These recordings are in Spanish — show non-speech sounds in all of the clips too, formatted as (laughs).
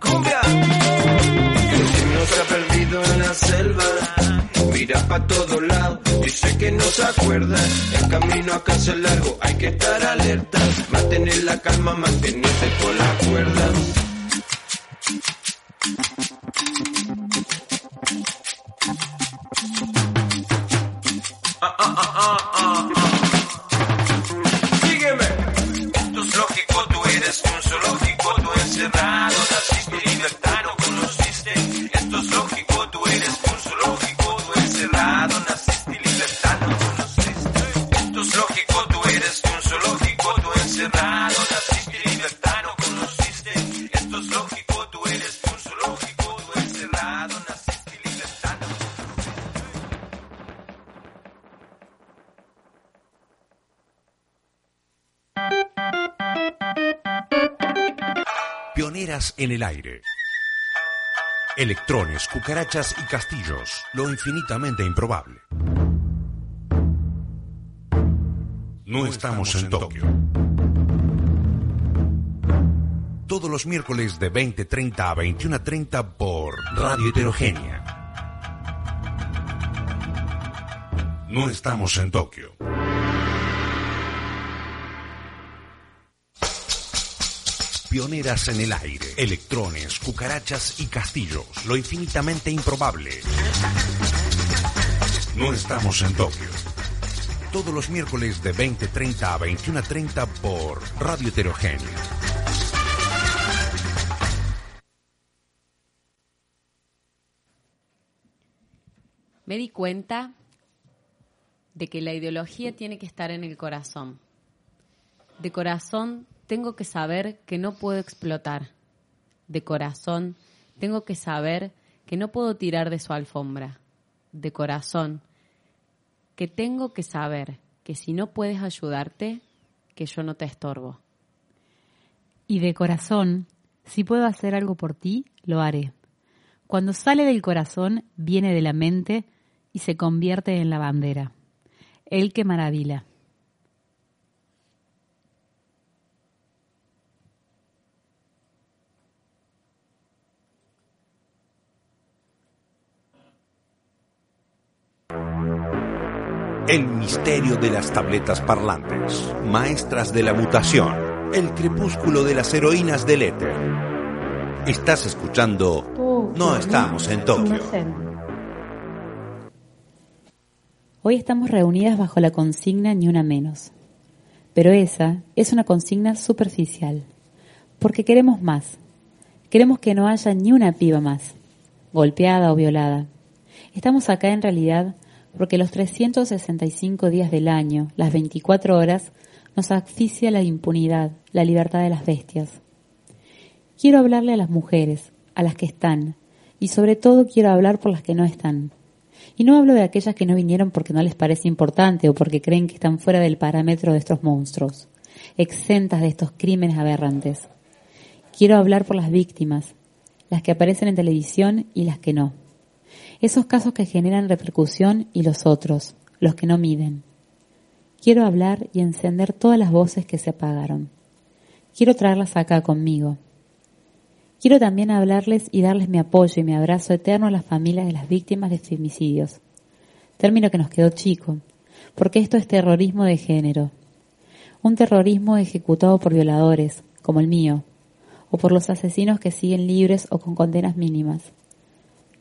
Cumbia. El se ha perdido en la selva. Mira pa' todos lados, dice que no se acuerda. El camino a casa es largo, hay que estar alerta. Mantener la calma, mantenerse por la cuerda. Ah, ah, ah, ah, ah. Sígueme. Esto es lógico, tú eres un zoológico, quebrado, tá se En el aire. Electrones, cucarachas y castillos. Lo infinitamente improbable. No estamos en Tokio. Todos los miércoles de 20.30 a 21.30 por Radio Heterogénea. No estamos en Tokio. Pioneras en el aire, electrones, cucarachas y castillos. Lo infinitamente improbable. No estamos en Tokio. Todos los miércoles de 20.30 a 21.30 por Radio Heterogénea. Me di cuenta de que la ideología tiene que estar en el corazón. De corazón tengo que saber que no puedo explotar. De corazón tengo que saber que no puedo tirar de su alfombra. De corazón que tengo que saber que si no puedes ayudarte, que yo no te estorbo. Y de corazón, si puedo hacer algo por ti, lo haré. Cuando sale del corazón, viene de la mente y se convierte en la bandera. El que maravilla. El misterio de las tabletas parlantes, maestras de la mutación, el crepúsculo de las heroínas del éter. Estás escuchando No estamos en Tokio. Hoy estamos reunidas bajo la consigna ni una menos. Pero esa es una consigna superficial, porque queremos más. Queremos que no haya ni una piba más, golpeada o violada. Estamos acá en realidad porque los 365 días del año, las 24 horas, nos asfixia la impunidad, la libertad de las bestias. Quiero hablarle a las mujeres, a las que están, y sobre todo quiero hablar por las que no están. Y no hablo de aquellas que no vinieron porque no les parece importante o porque creen que están fuera del parámetro de estos monstruos, exentas de estos crímenes aberrantes. Quiero hablar por las víctimas, las que aparecen en televisión y las que no esos casos que generan repercusión y los otros, los que no miden. Quiero hablar y encender todas las voces que se apagaron. Quiero traerlas acá conmigo. Quiero también hablarles y darles mi apoyo y mi abrazo eterno a las familias de las víctimas de femicidios. Término que nos quedó chico, porque esto es terrorismo de género. Un terrorismo ejecutado por violadores, como el mío, o por los asesinos que siguen libres o con condenas mínimas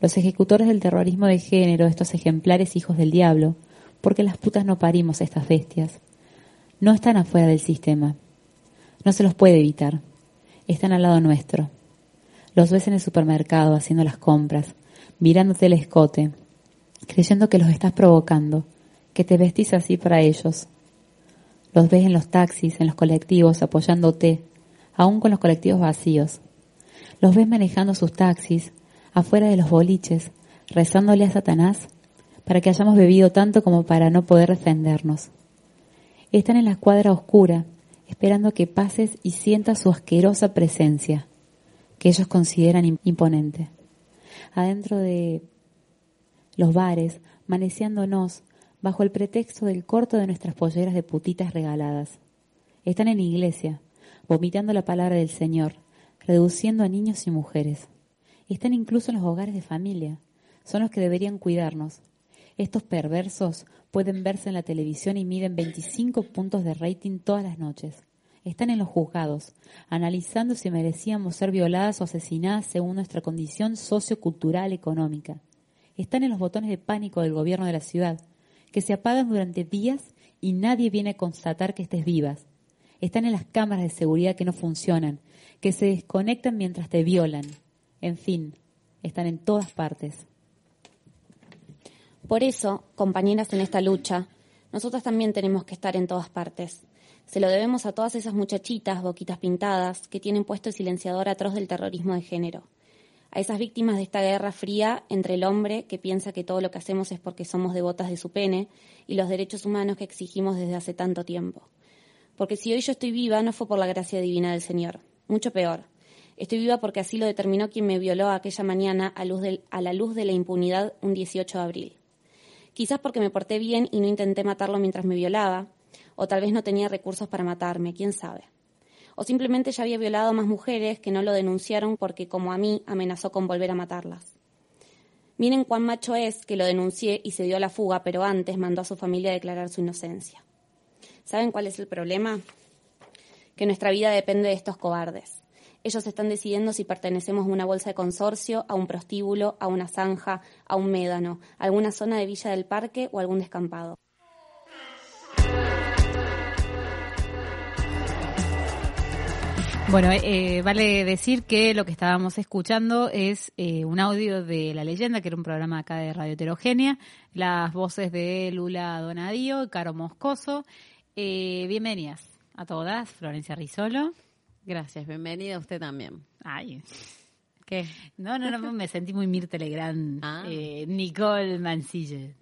los ejecutores del terrorismo de género, estos ejemplares hijos del diablo, porque las putas no parimos estas bestias. No están afuera del sistema. No se los puede evitar. Están al lado nuestro. Los ves en el supermercado haciendo las compras, mirándote el escote, creyendo que los estás provocando, que te vestís así para ellos. Los ves en los taxis, en los colectivos, apoyándote, aún con los colectivos vacíos. Los ves manejando sus taxis, afuera de los boliches, rezándole a Satanás para que hayamos bebido tanto como para no poder defendernos. Están en la escuadra oscura, esperando que pases y sientas su asquerosa presencia, que ellos consideran imponente. Adentro de los bares, maneciándonos bajo el pretexto del corto de nuestras polleras de putitas regaladas. Están en iglesia, vomitando la palabra del Señor, reduciendo a niños y mujeres. Están incluso en los hogares de familia. Son los que deberían cuidarnos. Estos perversos pueden verse en la televisión y miden 25 puntos de rating todas las noches. Están en los juzgados, analizando si merecíamos ser violadas o asesinadas según nuestra condición sociocultural económica. Están en los botones de pánico del gobierno de la ciudad, que se apagan durante días y nadie viene a constatar que estés vivas. Están en las cámaras de seguridad que no funcionan, que se desconectan mientras te violan. En fin, están en todas partes. Por eso, compañeras en esta lucha, nosotras también tenemos que estar en todas partes. Se lo debemos a todas esas muchachitas, boquitas pintadas, que tienen puesto el silenciador atroz del terrorismo de género. A esas víctimas de esta guerra fría entre el hombre, que piensa que todo lo que hacemos es porque somos devotas de su pene, y los derechos humanos que exigimos desde hace tanto tiempo. Porque si hoy yo estoy viva, no fue por la gracia divina del Señor. Mucho peor. Estoy viva porque así lo determinó quien me violó aquella mañana a, la luz de la impunidad un 18 de abril. Quizás porque me porté bien y no intenté matarlo mientras me violaba, o tal vez no tenía recursos para matarme, quién sabe. O simplemente ya había violado a más mujeres que no lo denunciaron porque, como a mí, amenazó con volver a matarlas. Miren cuán macho es que lo denuncié y se dio a la fuga, pero antes mandó a su familia a declarar su inocencia. ¿Saben cuál es el problema? Que nuestra vida depende de estos cobardes. Ellos están decidiendo si pertenecemos a una bolsa de consorcio, a un prostíbulo, a una zanja, a un médano, a alguna zona de Villa del Parque o algún descampado. Bueno, eh, vale decir que lo que estábamos escuchando es eh, un audio de La Leyenda, que era un programa acá de Radio Heterogénea, las voces de Lula Donadío y Caro Moscoso. Eh, bienvenidas a todas, Florencia Risolo. Gracias, bienvenida a usted también. Ay, ¿qué? No, no, no, me sentí muy Mirta Legrand. Ah. Nicole Mancille.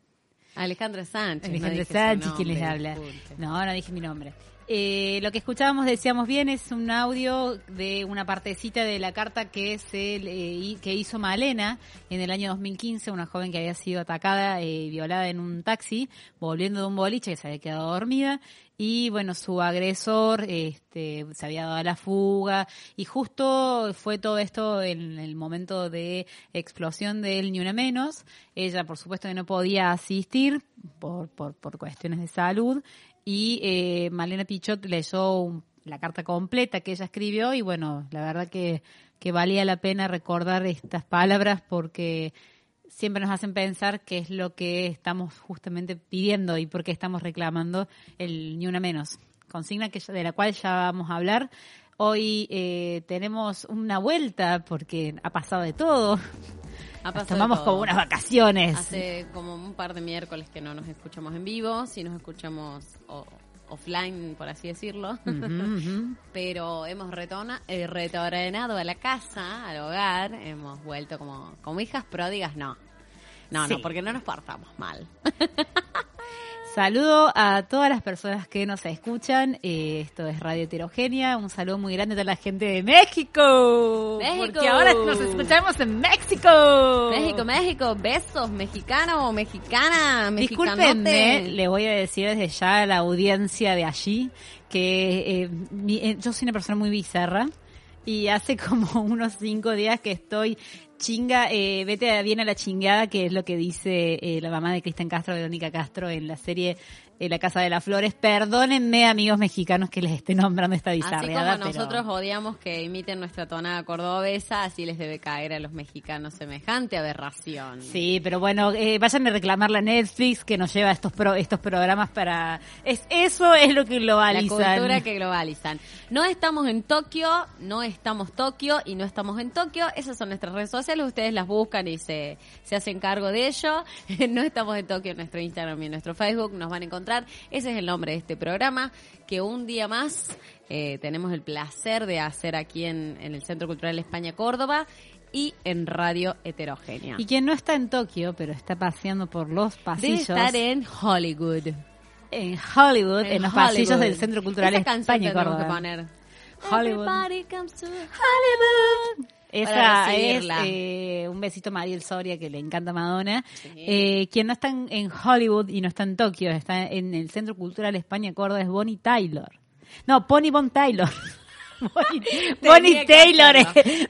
Alejandra Sánchez. Alejandra Sánchez, quien les habla. No, no dije mi nombre. Eh, lo que escuchábamos, decíamos bien, es un audio de una partecita de la carta que, se, eh, que hizo Malena en el año 2015, una joven que había sido atacada y violada en un taxi, volviendo de un boliche que se había quedado dormida. Y bueno, su agresor este, se había dado a la fuga. Y justo fue todo esto en el momento de explosión del Ni Una Menos. Ella, por supuesto, que no podía asistir por, por, por cuestiones de salud. Y eh, Malena Pichot leyó la carta completa que ella escribió. Y bueno, la verdad que, que valía la pena recordar estas palabras porque siempre nos hacen pensar qué es lo que estamos justamente pidiendo y por qué estamos reclamando el ni una menos. Consigna que, de la cual ya vamos a hablar. Hoy eh, tenemos una vuelta porque ha pasado de todo. Tomamos como unas vacaciones. Hace como un par de miércoles que no nos escuchamos en vivo, si nos escuchamos offline, por así decirlo. (laughs) Pero hemos retona, eh, retornado a la casa, al hogar, hemos vuelto como, como hijas pródigas, no. No, no, porque no nos portamos mal. (laughs) Saludo a todas las personas que nos escuchan. Eh, esto es Radio Heterogénea. Un saludo muy grande a toda la gente de México. México. Porque ahora nos escuchamos en México. México, México. Besos, mexicano mexicana. Disculpenme, le voy a decir desde ya a la audiencia de allí que eh, eh, yo soy una persona muy bizarra y hace (laughs) como unos cinco días que estoy chinga, eh, vete bien a la chingada, que es lo que dice eh, la mamá de Cristian Castro, Verónica Castro, en la serie eh, La Casa de las Flores. Perdónenme, amigos mexicanos, que les esté nombrando esta bizarreada. Así como nosotros odiamos que imiten nuestra tonada cordobesa, así les debe caer a los mexicanos semejante aberración. Sí, pero bueno, eh, vayan a reclamarle a Netflix que nos lleva estos estos programas para... Es, eso es lo que globalizan. La cultura que globalizan. No estamos en Tokio, no estamos Tokio y no estamos en Tokio. Esas son nuestras redes sociales ustedes las buscan y se, se hacen cargo de ello. (laughs) no estamos en Tokio en nuestro Instagram y en nuestro Facebook, nos van a encontrar. Ese es el nombre de este programa, que un día más eh, tenemos el placer de hacer aquí en, en el Centro Cultural España Córdoba y en Radio Heterogénea. Y quien no está en Tokio, pero está paseando por los de pasillos estar en Hollywood. en Hollywood, en, los pasillos del Centro Cultural Esa España tenemos que Córdoba. poner. Hollywood. Everybody comes to Hollywood. Esa es eh, un besito a Mariel Soria que le encanta Madonna. Eh, quien no está en, en Hollywood y no está en Tokio, está en el Centro Cultural España Córdoba es Bonnie Taylor. No, Pony Bon Taylor. (laughs) Bonnie, (laughs) Bonnie Taylor es,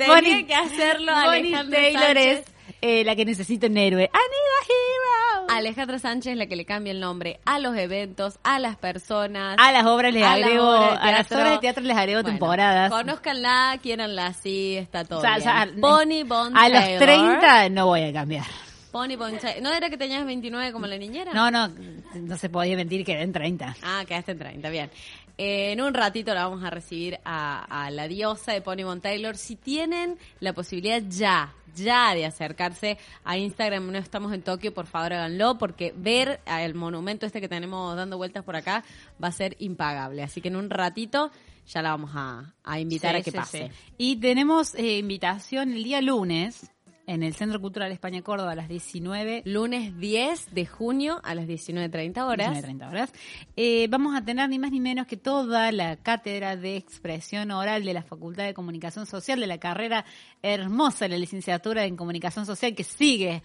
Bonnie, que hacerlo, Bonnie Taylor Sánchez. Eh, la que necesita un héroe. I need a hero. Alejandra Sánchez la que le cambia el nombre a los eventos, a las personas. A las obras les a las agrego, obras a las obras de teatro les agrego Bueno, temporadas. Conózcanla, quiéranla así, está todo O sea, o sea, bien. Bonnie a los Taylor. 30 no voy a cambiar. Bon Taylor. ¿No era que tenías 29 como la niñera? No, no, no se podía mentir que den 30. Ah, quedaste en 30, bien. Eh, en un ratito la vamos a recibir a, a la diosa de Pony Bon Taylor. Si tienen la posibilidad ya, ya de acercarse a Instagram, no estamos en Tokio, por favor háganlo, porque ver el monumento este que tenemos dando vueltas por acá va a ser impagable. Así que en un ratito ya la vamos a, a invitar Sí, a que sí, pase. sí. Y tenemos eh, invitación el día lunes en el Centro Cultural España Córdoba a las 19. Lunes 10 de junio a las 19.30 horas. 19:30 horas. Eh, vamos a tener ni más ni menos que toda la cátedra de expresión oral de la Facultad de Comunicación Social, de la carrera hermosa de la licenciatura en Comunicación Social, que sigue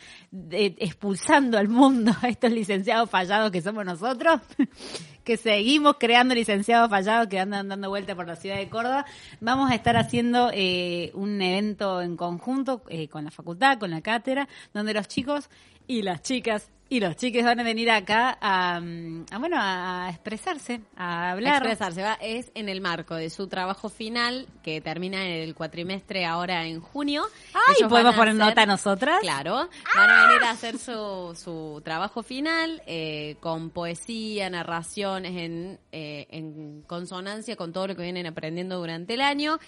eh, expulsando al mundo a estos licenciados fallados que somos nosotros, que seguimos creando licenciados fallados que andan dando vuelta por la ciudad de Córdoba. Vamos a estar haciendo eh, un evento en conjunto eh, con la facultad, con la cátedra, donde los chicos y las chicas y los chiques van a venir acá a, mm, a, bueno a expresarse, a hablar. expresarse. Va, es en el marco de su trabajo final que termina en el cuatrimestre ahora en junio. Ay, ¿podemos a poner nota nosotras? Claro, van a venir a hacer su, su trabajo final eh, con poesía, narraciones en, eh, en consonancia con todo lo que vienen aprendiendo durante el año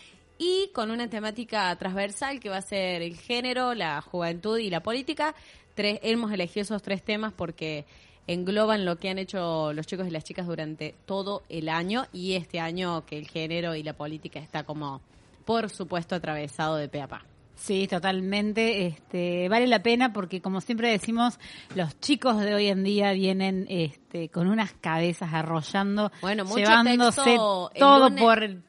y con una temática transversal que va a ser el género, la juventud y la política. Tres, hemos elegido esos tres temas porque engloban lo que han hecho los chicos y las chicas durante todo el año y este año que el género y la política está como, por supuesto, atravesado de pe a pa. Sí, totalmente. Este, vale la pena porque, como siempre decimos, los chicos de hoy en día vienen este, con unas cabezas arrollando, Bueno, mucho llevándose texto todo lunes- por el,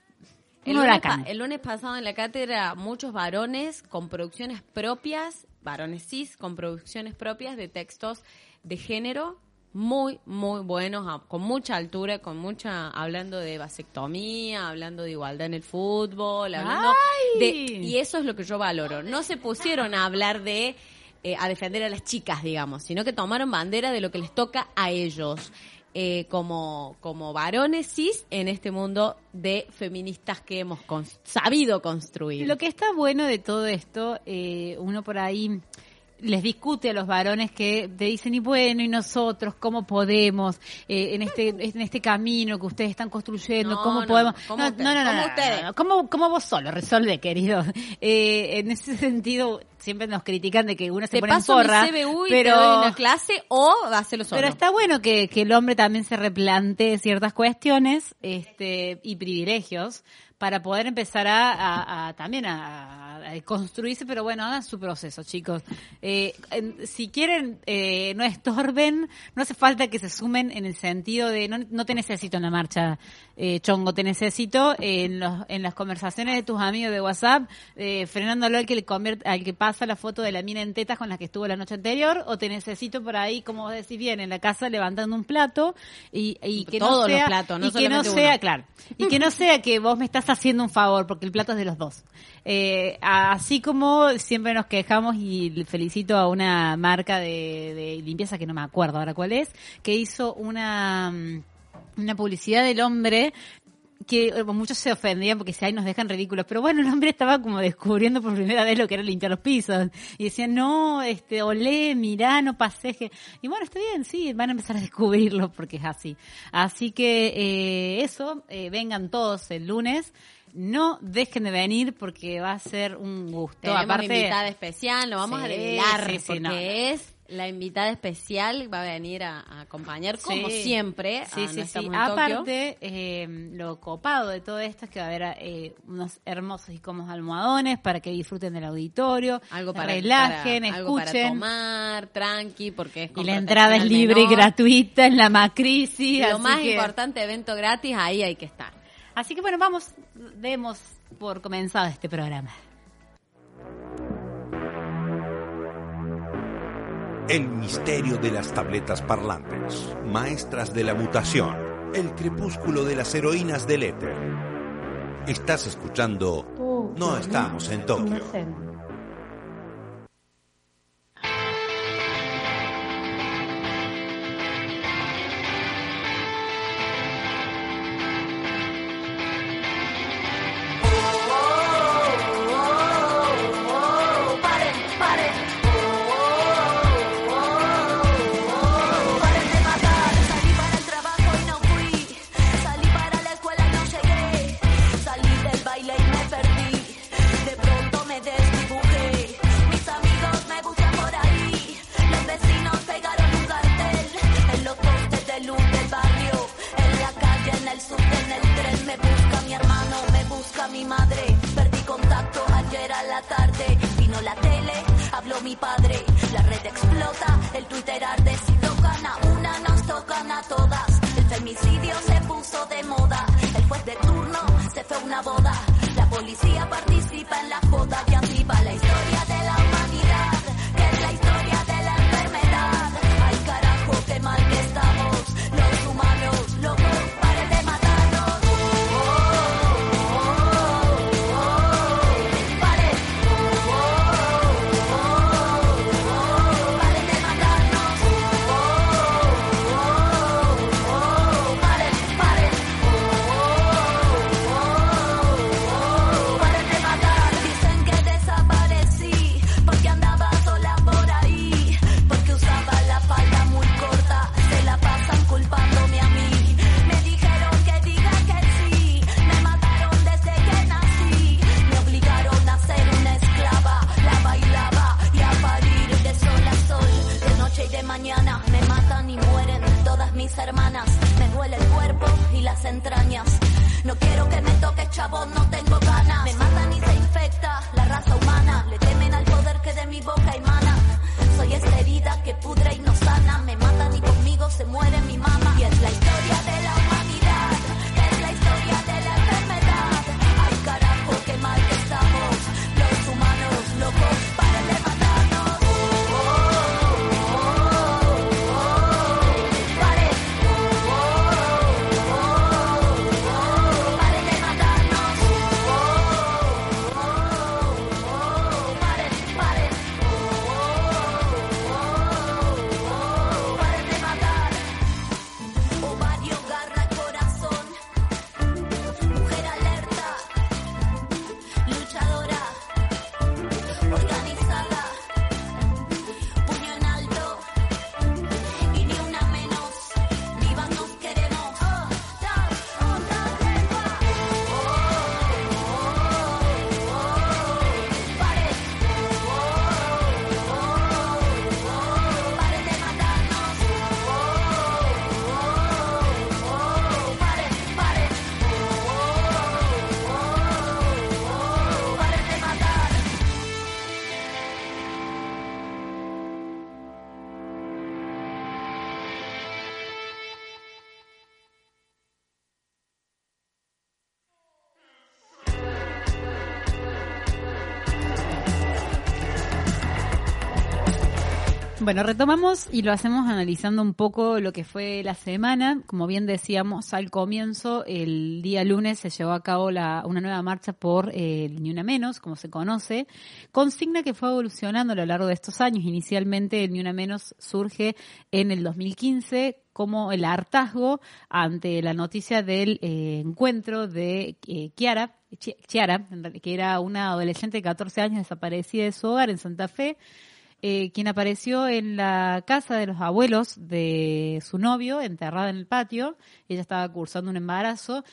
El lunes, huracán. pa- el lunes pasado en la cátedra, muchos varones con producciones propias, varones cis, con producciones propias de textos de género muy, muy buenos, con mucha altura, con mucha, hablando de vasectomía, hablando de igualdad en el fútbol, hablando ¡Ay! de, y eso es lo que yo valoro. No se pusieron a hablar de, eh, a defender a las chicas, digamos, sino que tomaron bandera de lo que les toca a ellos. Eh, como, como varones cis en este mundo de feministas que hemos cons- sabido construir. Lo que está bueno de todo esto, eh, uno por ahí les discute a los varones que te dicen y bueno y nosotros cómo podemos eh, en este en este camino que ustedes están construyendo No, cómo no, podemos ¿cómo no no no, no, ¿Cómo ustedes? ¿Cómo, cómo vos solo resuelve querido Eh, en ese (laughs) sentido siempre nos critican de que uno se te pone en porra mi CBU y pero te doy una clase o solo. pero está bueno que, que el hombre también se replantee ciertas cuestiones este, y privilegios para poder empezar a, a- a también a, a construirse, pero bueno, hagan su proceso, chicos. Eh, si quieren, eh, no estorben, no hace falta que se sumen en el sentido de no, no te necesito en la marcha, eh, chongo, te necesito en, los, en las conversaciones de tus amigos de WhatsApp, eh, frenándolo al que le convierte, al que pasa la foto de la mina en tetas con la que estuvo la noche anterior, o te necesito por ahí, como vos decís bien, en la casa levantando un plato y, y que no Todos los sea, platos, no y que no sea, uno. claro, y que no sea que vos me estás haciendo un favor, porque el plato es de los dos. Eh, así como siempre nos quejamos y felicito a una marca de, de limpieza que no me acuerdo ahora cuál es, que hizo una, mm, una publicidad del hombre que eh, muchos se ofendían porque si ahí nos dejan ridículos, pero bueno, el hombre estaba como descubriendo por primera vez lo que era limpiar los pisos y decían, no, este, olé, mirá, no paseje. Y bueno, está bien, sí, van a empezar a descubrirlo porque es así. Así que eh, eso, eh, vengan todos el lunes. no dejen de venir porque va a ser un gusto. Tenemos Aparte, invitada especial, lo vamos a develar sí, sí, porque no. es la invitada especial, va a venir a, a acompañar como siempre. Sí, a sí, sí. Aparte, eh, lo copado de todo esto es que va a haber eh, unos hermosos y cómodos almohadones para que disfruten del auditorio, algo para relajen, para- algo para tomar, tranqui, porque es y la entrada es libre y gratuita en la Macrisis. Lo así más que- importante, evento gratis, ahí hay que estar. Así que bueno, vamos, demos por comenzado este programa. El misterio de las tabletas parlantes, maestras de la mutación, el crepúsculo de las heroínas del éter. Estás escuchando No estamos en Tokio. Me Bueno, retomamos y lo hacemos analizando un poco lo que fue la semana. Como bien decíamos al comienzo, el día lunes se llevó a cabo la, una nueva marcha por eh, el Ni Una Menos, como se conoce, consigna que fue evolucionando a lo largo de estos años. Inicialmente el Ni Una Menos surge en el 2015 como el hartazgo ante la noticia del eh, encuentro de eh, Kiara, Chi- Chiara, que era una adolescente de 14 años desaparecida de su hogar en Santa Fe, eh, quien apareció en la casa de los abuelos de su novio, enterrada en el patio. Ella estaba cursando un embarazo.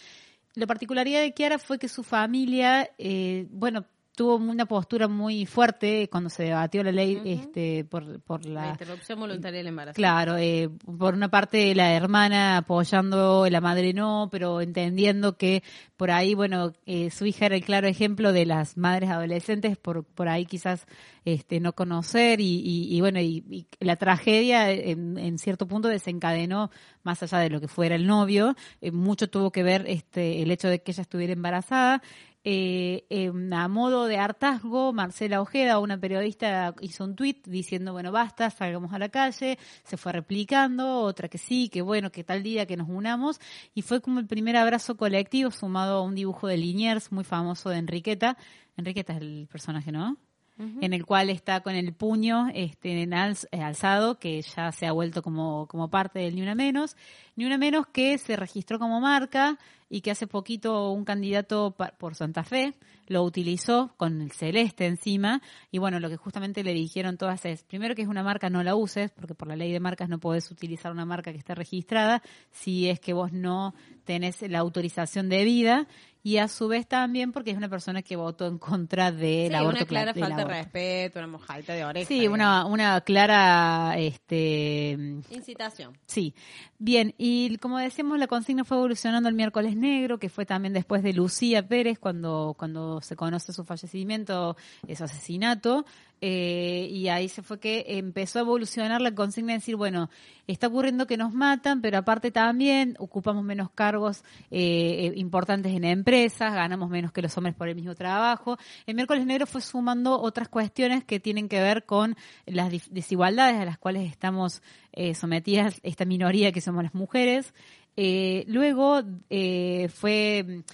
la particularidad de Kiara fue que su familia, eh, bueno, tuvo una postura muy fuerte cuando se debatió la ley este, por, por La la... interrupción voluntaria del embarazo. Claro, eh, por una parte la hermana apoyando, la madre no, pero entendiendo que por ahí, bueno, eh, su hija era el claro ejemplo de las madres adolescentes, por, por ahí quizás este, no conocer y, y, y bueno, y, y la tragedia en, en cierto punto desencadenó, más allá de lo que fuera el novio, eh, mucho tuvo que ver este, el hecho de que ella estuviera embarazada. Eh, em, a modo de hartazgo, Marcela Ojeda, una periodista, hizo un tuit diciendo, bueno, basta, salgamos a la calle, se fue replicando, otra que sí, que bueno, que tal día que nos unamos, y fue como el primer abrazo colectivo sumado a un dibujo de Liniers muy famoso de Enriqueta. Enriqueta es el personaje, ¿no? En el cual está con el puño este, en eh, alzado, que ya se ha vuelto como, como parte del Ni Una Menos. Ni Una Menos que se registró como marca y que hace poquito un candidato por Santa Fe lo utilizó con el celeste encima. Y bueno, lo que justamente le dijeron todas es, primero que es una marca, no la uses, porque por la ley de marcas no podés utilizar una marca que está registrada si es que vos no tenés la autorización debida. Y a su vez también porque es una persona que votó en contra del Sí, aborto una clara falta de respeto, una mojadita de oreja. Sí, una, una clara, este, Incitación. sí. Bien, y como decíamos, la consigna fue evolucionando el miércoles negro, que fue también después de Lucía Pérez, cuando, cuando se conoce su fallecimiento, su asesinato, eh, y ahí se fue que empezó a evolucionar la consigna de decir, bueno, está ocurriendo que nos matan, pero aparte también ocupamos menos cargos eh, eh, importantes en empresas, ganamos menos que los hombres por el mismo trabajo. El miércoles negro fue sumando otras cuestiones que tienen que ver con las desigualdades a las cuales estamos sometidas esta minoría que somos las mujeres. Luego fue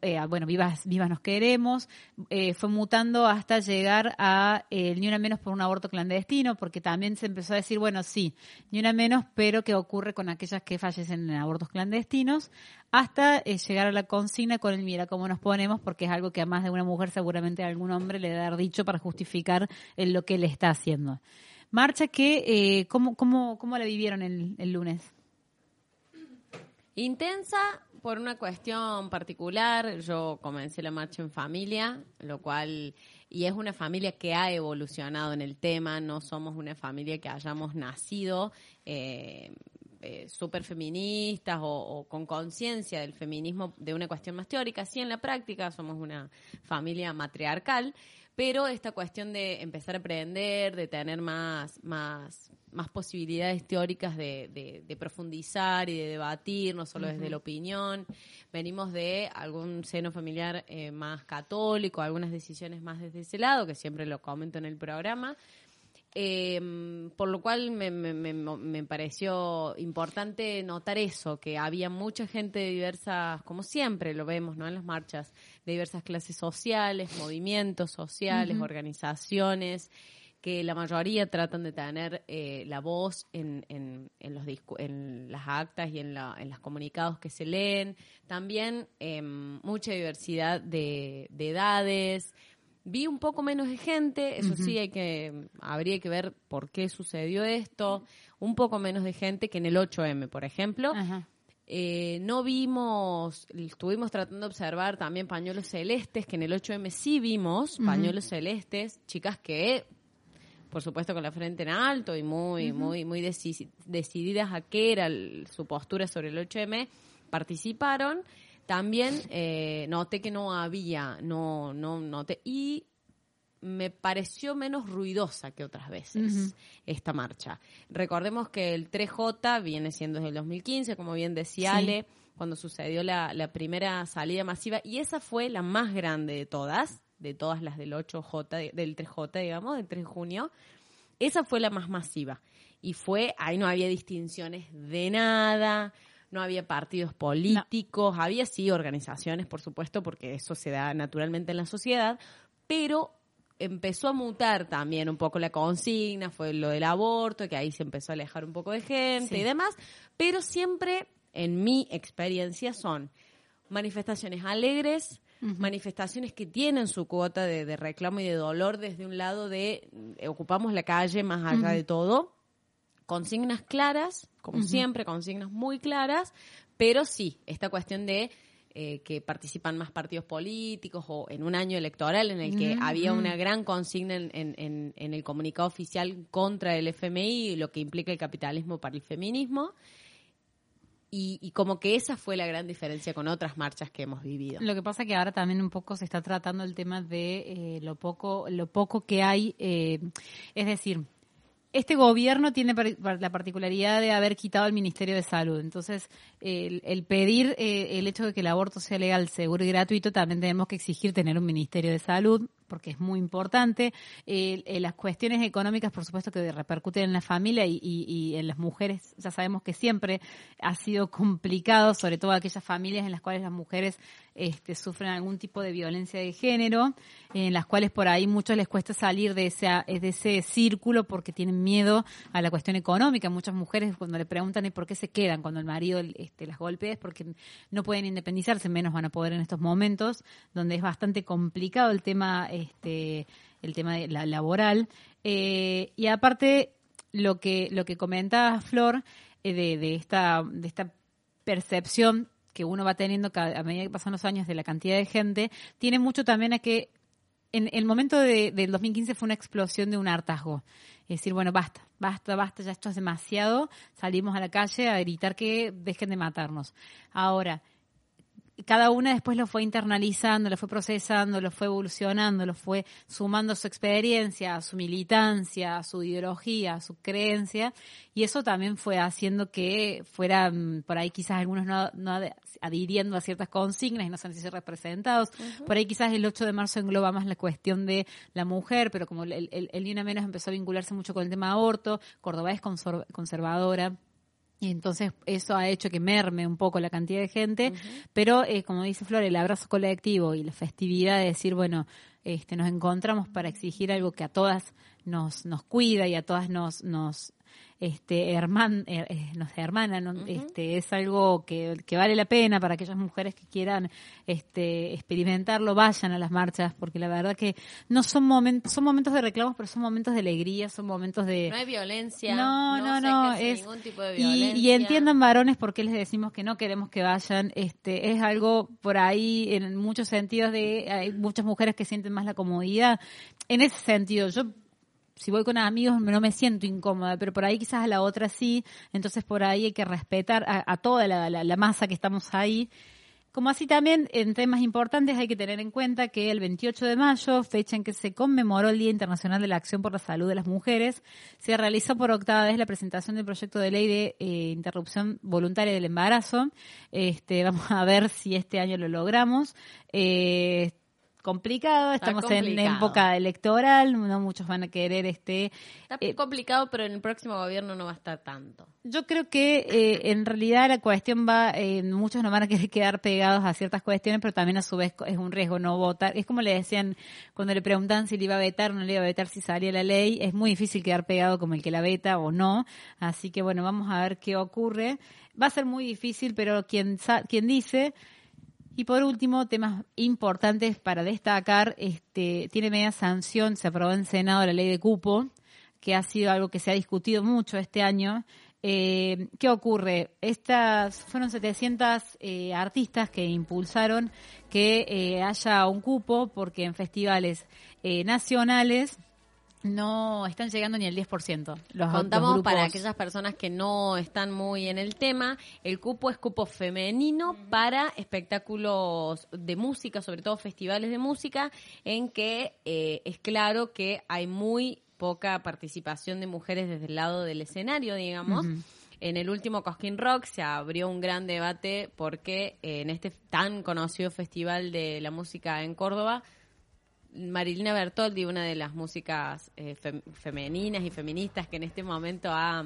eh, bueno, vivas, vivas nos queremos, eh, fue mutando hasta llegar a eh, ni una menos por un aborto clandestino, porque también se empezó a decir, bueno, sí, ni una menos, pero ¿qué ocurre con aquellas que fallecen en abortos clandestinos? Hasta llegar a la consigna con el mira cómo nos ponemos, porque es algo que a más de una mujer seguramente a algún hombre le debe haber dicho para justificar lo que le está haciendo. Marcha que, ¿cómo, cómo, ¿cómo la vivieron el lunes? Intensa por una cuestión particular. Yo comencé la marcha en familia, lo cual, y es una familia que ha evolucionado en el tema, no somos una familia que hayamos nacido eh, eh, súper feministas o, o con conciencia del feminismo de una cuestión más teórica. Sí, en la práctica somos una familia matriarcal, pero esta cuestión de empezar a aprender, de tener más, más, más posibilidades teóricas de, de- de profundizar y de debatir, no solo desde la opinión. Venimos de algún seno familiar eh, más católico, algunas decisiones más desde ese lado, que siempre lo comento en el programa. Eh, por lo cual me, me- me- me pareció importante notar eso, que había mucha gente de diversas, como siempre lo vemos ¿no? en las marchas, de diversas clases sociales, movimientos sociales, organizaciones, que la mayoría tratan de tener eh, la voz en, en, en los discu- en las actas y en, la, en los comunicados que se leen. También eh, mucha diversidad de, de edades. Vi un poco menos de gente, eso sí, hay que, habría que ver por qué sucedió esto. Un poco menos de gente que en el 8M, por ejemplo. Ajá. Eh, no vimos, estuvimos tratando de observar también pañuelos celestes, que en el 8M sí vimos pañuelos celestes, chicas que, por supuesto, con la frente en alto y muy, muy, muy deci- decididas a qué era el- su postura sobre el 8M, participaron. También eh, noté que no había, no, no noté, y me pareció menos ruidosa que otras veces esta marcha. Recordemos que el 3J viene siendo desde el 2015, como bien decía Sí. Ale, cuando sucedió la, la primera salida masiva, y esa fue la más grande de todas, de todas las del 8J, de- del 3J, digamos, del 3 de junio. Esa fue la más masiva. Y fue, ahí no había distinciones de nada, no había partidos políticos, había sí organizaciones, por supuesto, porque eso se da naturalmente en la sociedad, pero empezó a mutar también un poco la consigna, fue lo del aborto, que ahí se empezó a alejar un poco de gente Sí. y demás, pero siempre, en mi experiencia, son manifestaciones alegres, manifestaciones que tienen su cuota de, de reclamo y de dolor desde un lado de eh, ocupamos la calle más allá de todo, consignas claras, como siempre, consignas muy claras, pero sí, esta cuestión de eh, que participan más partidos políticos o en un año electoral en el que había una gran consigna en, en- en- el comunicado oficial contra el FMI y lo que implica el capitalismo para el feminismo. Y, y como que esa fue la gran diferencia con otras marchas que hemos vivido. Lo que pasa que ahora también un poco se está tratando el tema de eh, lo poco lo poco que hay, eh, es decir, este gobierno tiene la particularidad de haber quitado el Ministerio de Salud. Entonces, el, el pedir eh, el hecho de que el aborto sea legal, seguro y gratuito, también tenemos que exigir tener un Ministerio de Salud, porque es muy importante. Eh, eh, las cuestiones económicas, por supuesto, que repercuten en la familia y, en las mujeres, ya sabemos que siempre ha sido complicado, sobre todo aquellas familias en las cuales las mujeres este, sufren algún tipo de violencia de género, en las cuales por ahí muchos les cuesta salir de ese, de ese círculo porque tienen miedo a la cuestión económica. Muchas mujeres cuando le preguntan ¿y por qué se quedan cuando el marido este, las golpea es porque no pueden independizarse, menos van a poder en estos momentos, donde es bastante complicado el tema, este, el tema de la laboral. Eh, y aparte, lo que, lo que comentaba Flor, eh, de, de esta, de esta percepción que uno va teniendo a medida que pasan los años de la cantidad de gente, tiene mucho también a que en el momento de- del 2015 fue una explosión de un hartazgo. Es decir, bueno, basta, basta, basta, ya esto es demasiado. Salimos a la calle a gritar que dejen de matarnos. Ahora, cada una después lo fue internalizando, lo fue procesando, lo fue evolucionando, lo fue sumando su experiencia, a su militancia, a su ideología, a su creencia, y eso también fue haciendo que fueran por ahí quizás algunos no, adhiriendo a ciertas consignas y no sentirse representados. Por ahí quizás el 8 de marzo engloba más la cuestión de la mujer, pero como el, el, el Ni Una Menos empezó a vincularse mucho con el tema aborto, Córdoba es conservadora. Y entonces eso ha hecho que merme un poco la cantidad de gente, pero eh, como dice Flor, el abrazo colectivo y la festividad de decir, bueno, este, nos encontramos para exigir algo que a todas nos, nos cuida y a todas nos, nos este, herman, eh, eh, nos hermana, ¿no? este, es algo que, que vale la pena para aquellas mujeres que quieran este, experimentarlo, vayan a las marchas, porque la verdad que no son momentos, son momentos de reclamos, pero son momentos de alegría, son momentos de... No hay violencia. No, no, no, es ningún tipo de y, violencia. y entiendan varones por qué les decimos que no queremos que vayan. Este es algo por ahí en muchos sentidos de hay muchas mujeres que sienten más la comodidad. En ese sentido, yo si voy con amigos no me siento incómoda, pero por ahí quizás a la otra sí. Entonces por ahí hay que respetar a, toda la, la- la masa que estamos ahí. Como así también, en temas importantes hay que tener en cuenta que el 28 de mayo, fecha en que se conmemoró el Día Internacional de la Acción por la Salud de las Mujeres, se realizó por octava vez la presentación del proyecto de ley de eh, interrupción voluntaria del embarazo. Este, vamos a ver si este año lo logramos. Eh, complicado, Está estamos en época electoral, no muchos van a querer este Está eh, complicado, pero en el próximo gobierno no va a estar tanto. yo creo que eh, en realidad la cuestión va, eh, muchos no van a querer quedar pegados a ciertas cuestiones, pero también a su vez es un riesgo no votar. Es como le decían cuando le preguntan si le iba a vetar o no le iba a vetar si salía la ley, es muy difícil quedar pegado como el que la veta o no. Así que bueno, vamos a ver qué ocurre. Va a ser muy difícil, pero quien, quien dice y por último, temas importantes para destacar, este, tiene media sanción, se aprobó en Senado la ley de cupo, que ha sido algo que se ha discutido mucho este año. Eh, ¿Qué ocurre? Estas fueron 700 eh, artistas que impulsaron que eh, haya un cupo porque en festivales eh, nacionales no están llegando ni al 10%. Los, Contamos los para aquellas personas que no están muy en el tema, el cupo es cupo femenino para espectáculos de música, sobre todo festivales de música, en que eh, es claro que hay muy poca participación de mujeres desde el lado del escenario, digamos. En el último Cosquín Rock se abrió un gran debate porque eh, en este tan conocido festival de la música en Córdoba, Marilina Bertoldi, una de las músicas eh, fem- femeninas y feministas que en este momento ha,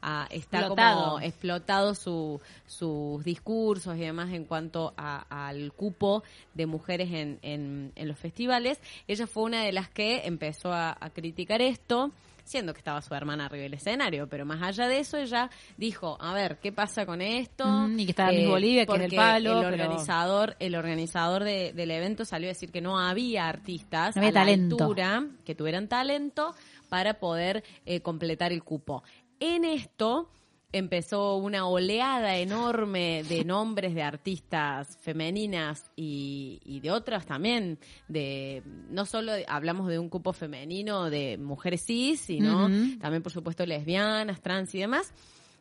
ha- está Explotado. como explotado su- sus discursos y demás en cuanto a- al cupo de mujeres en, en- en los festivales. Ella fue una de las que empezó a, a criticar esto siendo que estaba su hermana arriba del escenario, pero más allá de eso ella dijo, a ver, ¿qué pasa con esto? Eh, Ujú, y que estaba Miss Bolivia, que es el palo, el pero- organizador, el organizador de- del evento salió a decir que no había artistas No había a la altura, que tuvieran talento para poder eh, completar el cupo. En esto empezó una oleada enorme de nombres de artistas femeninas y, y de otras también, de no solo hablamos de un cupo femenino de mujeres cis, sino también por supuesto lesbianas, trans y demás,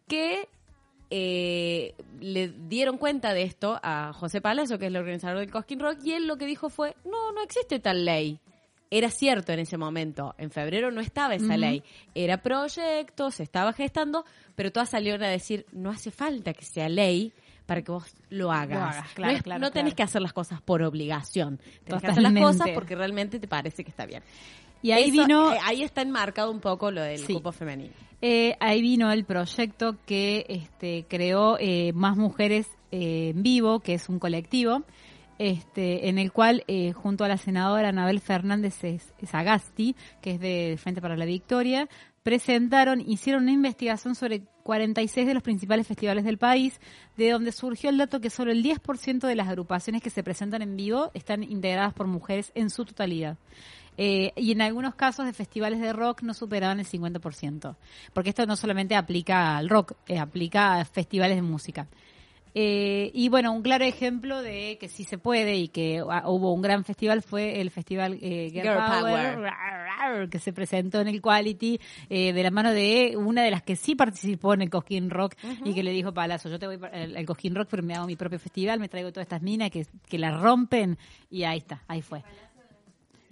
que eh, le dieron cuenta de esto a José Palazzo, que es el organizador del Cosquín Rock, y él lo que dijo fue, no, no existe tal ley. Era cierto en ese momento, en febrero no estaba esa ley. Era proyecto, se estaba gestando, pero todas salieron a decir, no hace falta que sea ley para que vos lo hagas. hagas, claro, no es- claro, no tenés claro. que hacer las cosas por obligación. Tenés que hacer las Totalmente. cosas porque realmente te parece que está bien. Y ahí Eso, vino eh, ahí está enmarcado un poco lo del Sí. cupo femenino. Eh, ahí vino el proyecto que este, creó eh, Más Mujeres eh, en Vivo, que es un colectivo, este, en el cual, eh, junto a la senadora Anabel Fernández Sagasti, que es de Frente para la Victoria, presentaron, hicieron una investigación sobre 46 de los principales festivales del país, de donde surgió el dato que solo el 10% de las agrupaciones que se presentan en vivo están integradas por mujeres en su totalidad. Eh, y en algunos casos de festivales de rock no superaban el 50%. Porque esto no solamente aplica al rock, eh, aplica a festivales de música. Eh, y bueno, un claro ejemplo de que sí se puede y que ah, hubo un gran festival fue el festival eh, Girl, Girl Power, Power. que se presentó en el Quality eh, de la mano de una de las que sí participó en el Cosquín Rock y que le dijo Palazzo, yo te voy el Cosquín Rock pero me hago mi propio festival, me traigo todas estas minas que, que la rompen y ahí está, ahí fue.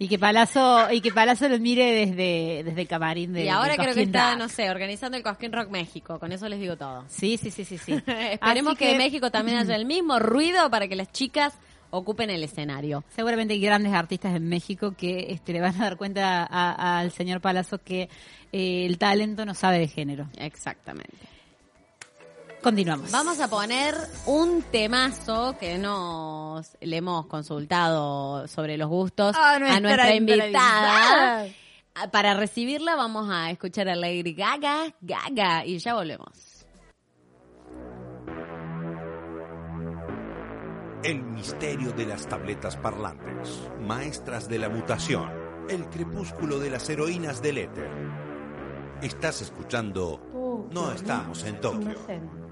Y que Palazzo, y que Palazzo lo mire desde, desde el camarín de y ahora creo que está, Rock. no sé, organizando el Cosquín Rock México. Con eso les digo todo. Sí, sí, sí, sí, sí. (laughs) Esperemos que, México también haya el mismo ruido para que las chicas ocupen el escenario. Seguramente hay grandes artistas en México que este, le van a dar cuenta al señor Palazzo que eh, el talento no sabe de género. Exactamente. Continuamos. Vamos a poner un temazo que nos le hemos consultado sobre los gustos A a nuestra invitada. invitada. Para recibirla vamos a escuchar a Lady Gaga, Gaga, y ya volvemos. El misterio de las tabletas parlantes, maestras de la mutación, el crepúsculo de las heroínas del éter. Estás escuchando No estamos en Tokio.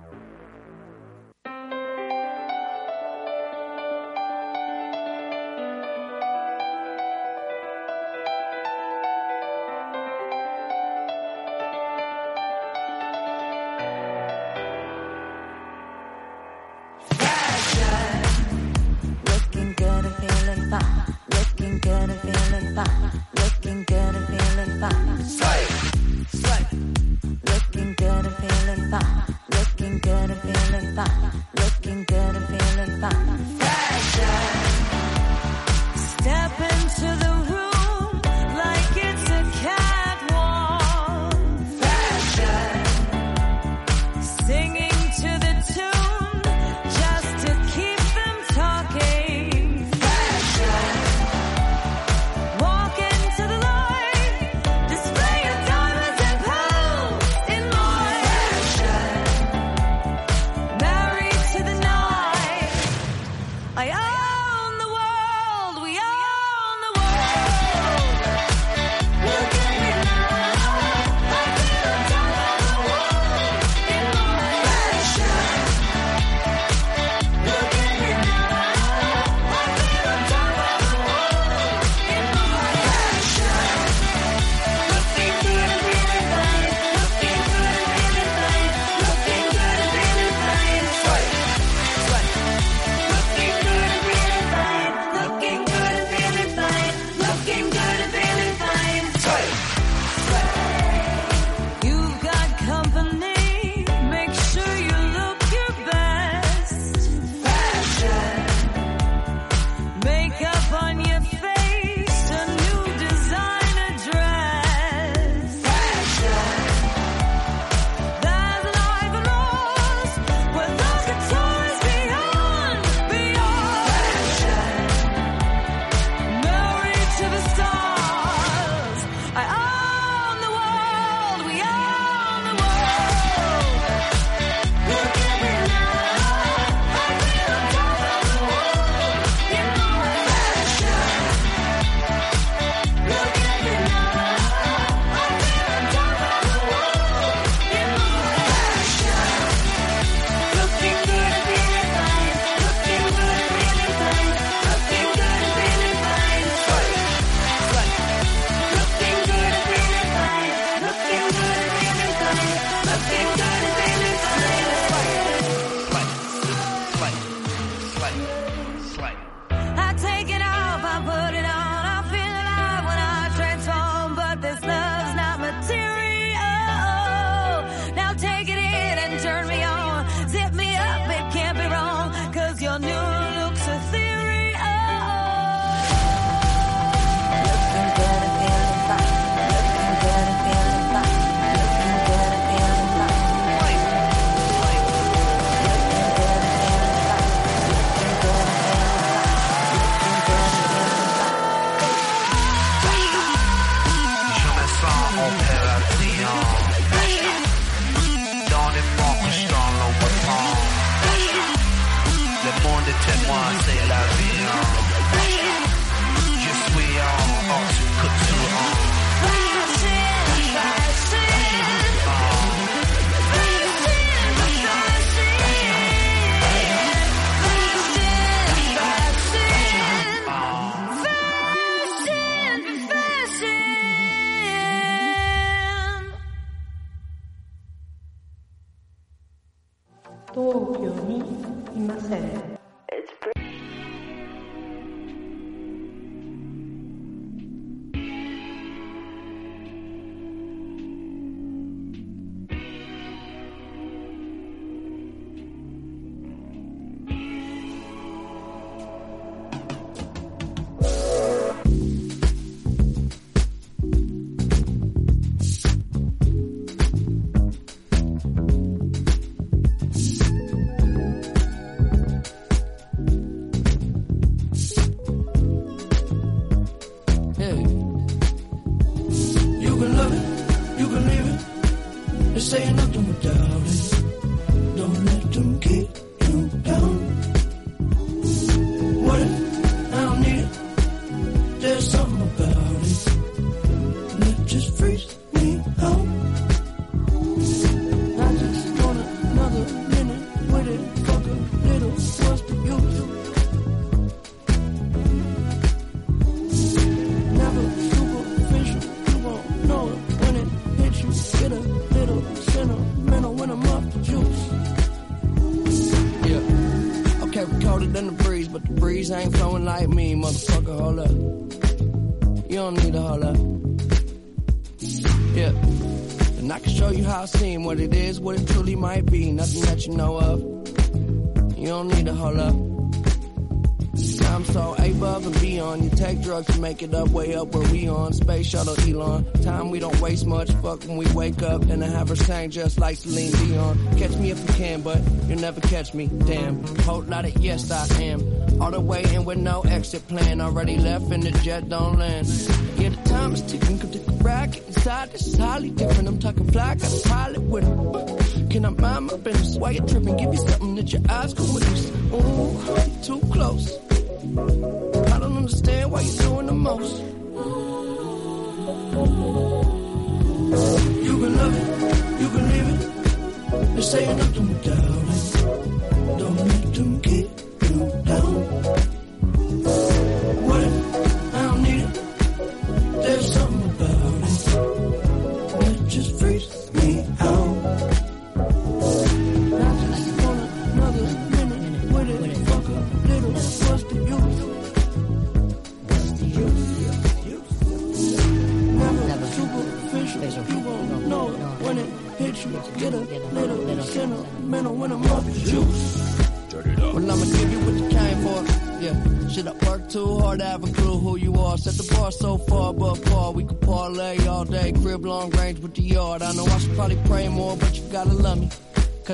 Is, what it truly might be. Nothing that you know of. You don't need to hold up. I'm so above and beyond. You take drugs to make it up, way up where we on. Space shuttle Elon. Time we don't waste much. Fuck when we wake up and I have her sang just like Celine Dion. Catch me if you can, but you'll never catch me. Damn. Whole lot of yes, I am. All the way in with no exit plan. Already left and the jet don't land. Is ticking. Come take a racket inside. This is highly different. I'm talking fly, got a pilot with him. Can I mind my business? Why you tripping? Give you something that your eyes can witness. Ooh, uh, you too close. I don't understand why you're doing the most. You can love it, you can leave it. They say nothing without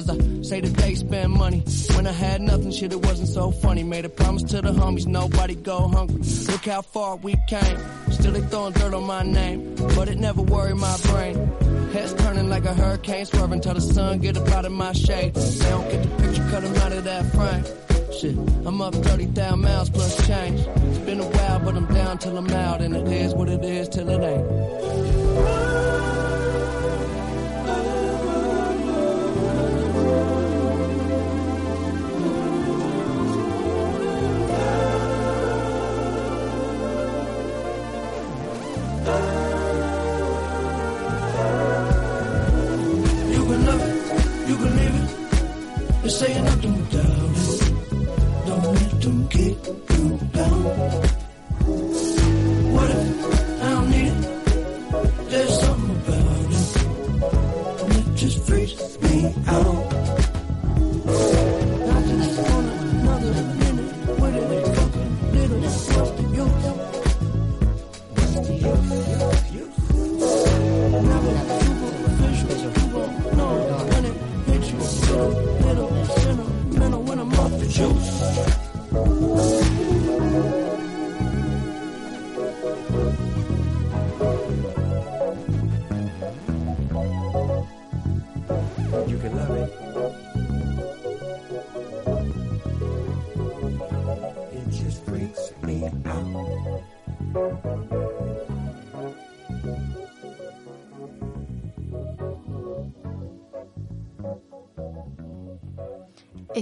Say that they spend money. When I had nothing, shit, it wasn't so funny. Made a promise to the homies, nobody go hungry. Look how far we came. Still they throwing dirt on my name. But it never worried my brain. Heads turning like a hurricane, swerving till the sun get up out of my shade. They don't get the picture, cut 'em out of that frame. Shit, I'm up 30,000 miles plus change. It's been a while, but I'm down till I'm out. And it is what it is till it ain't.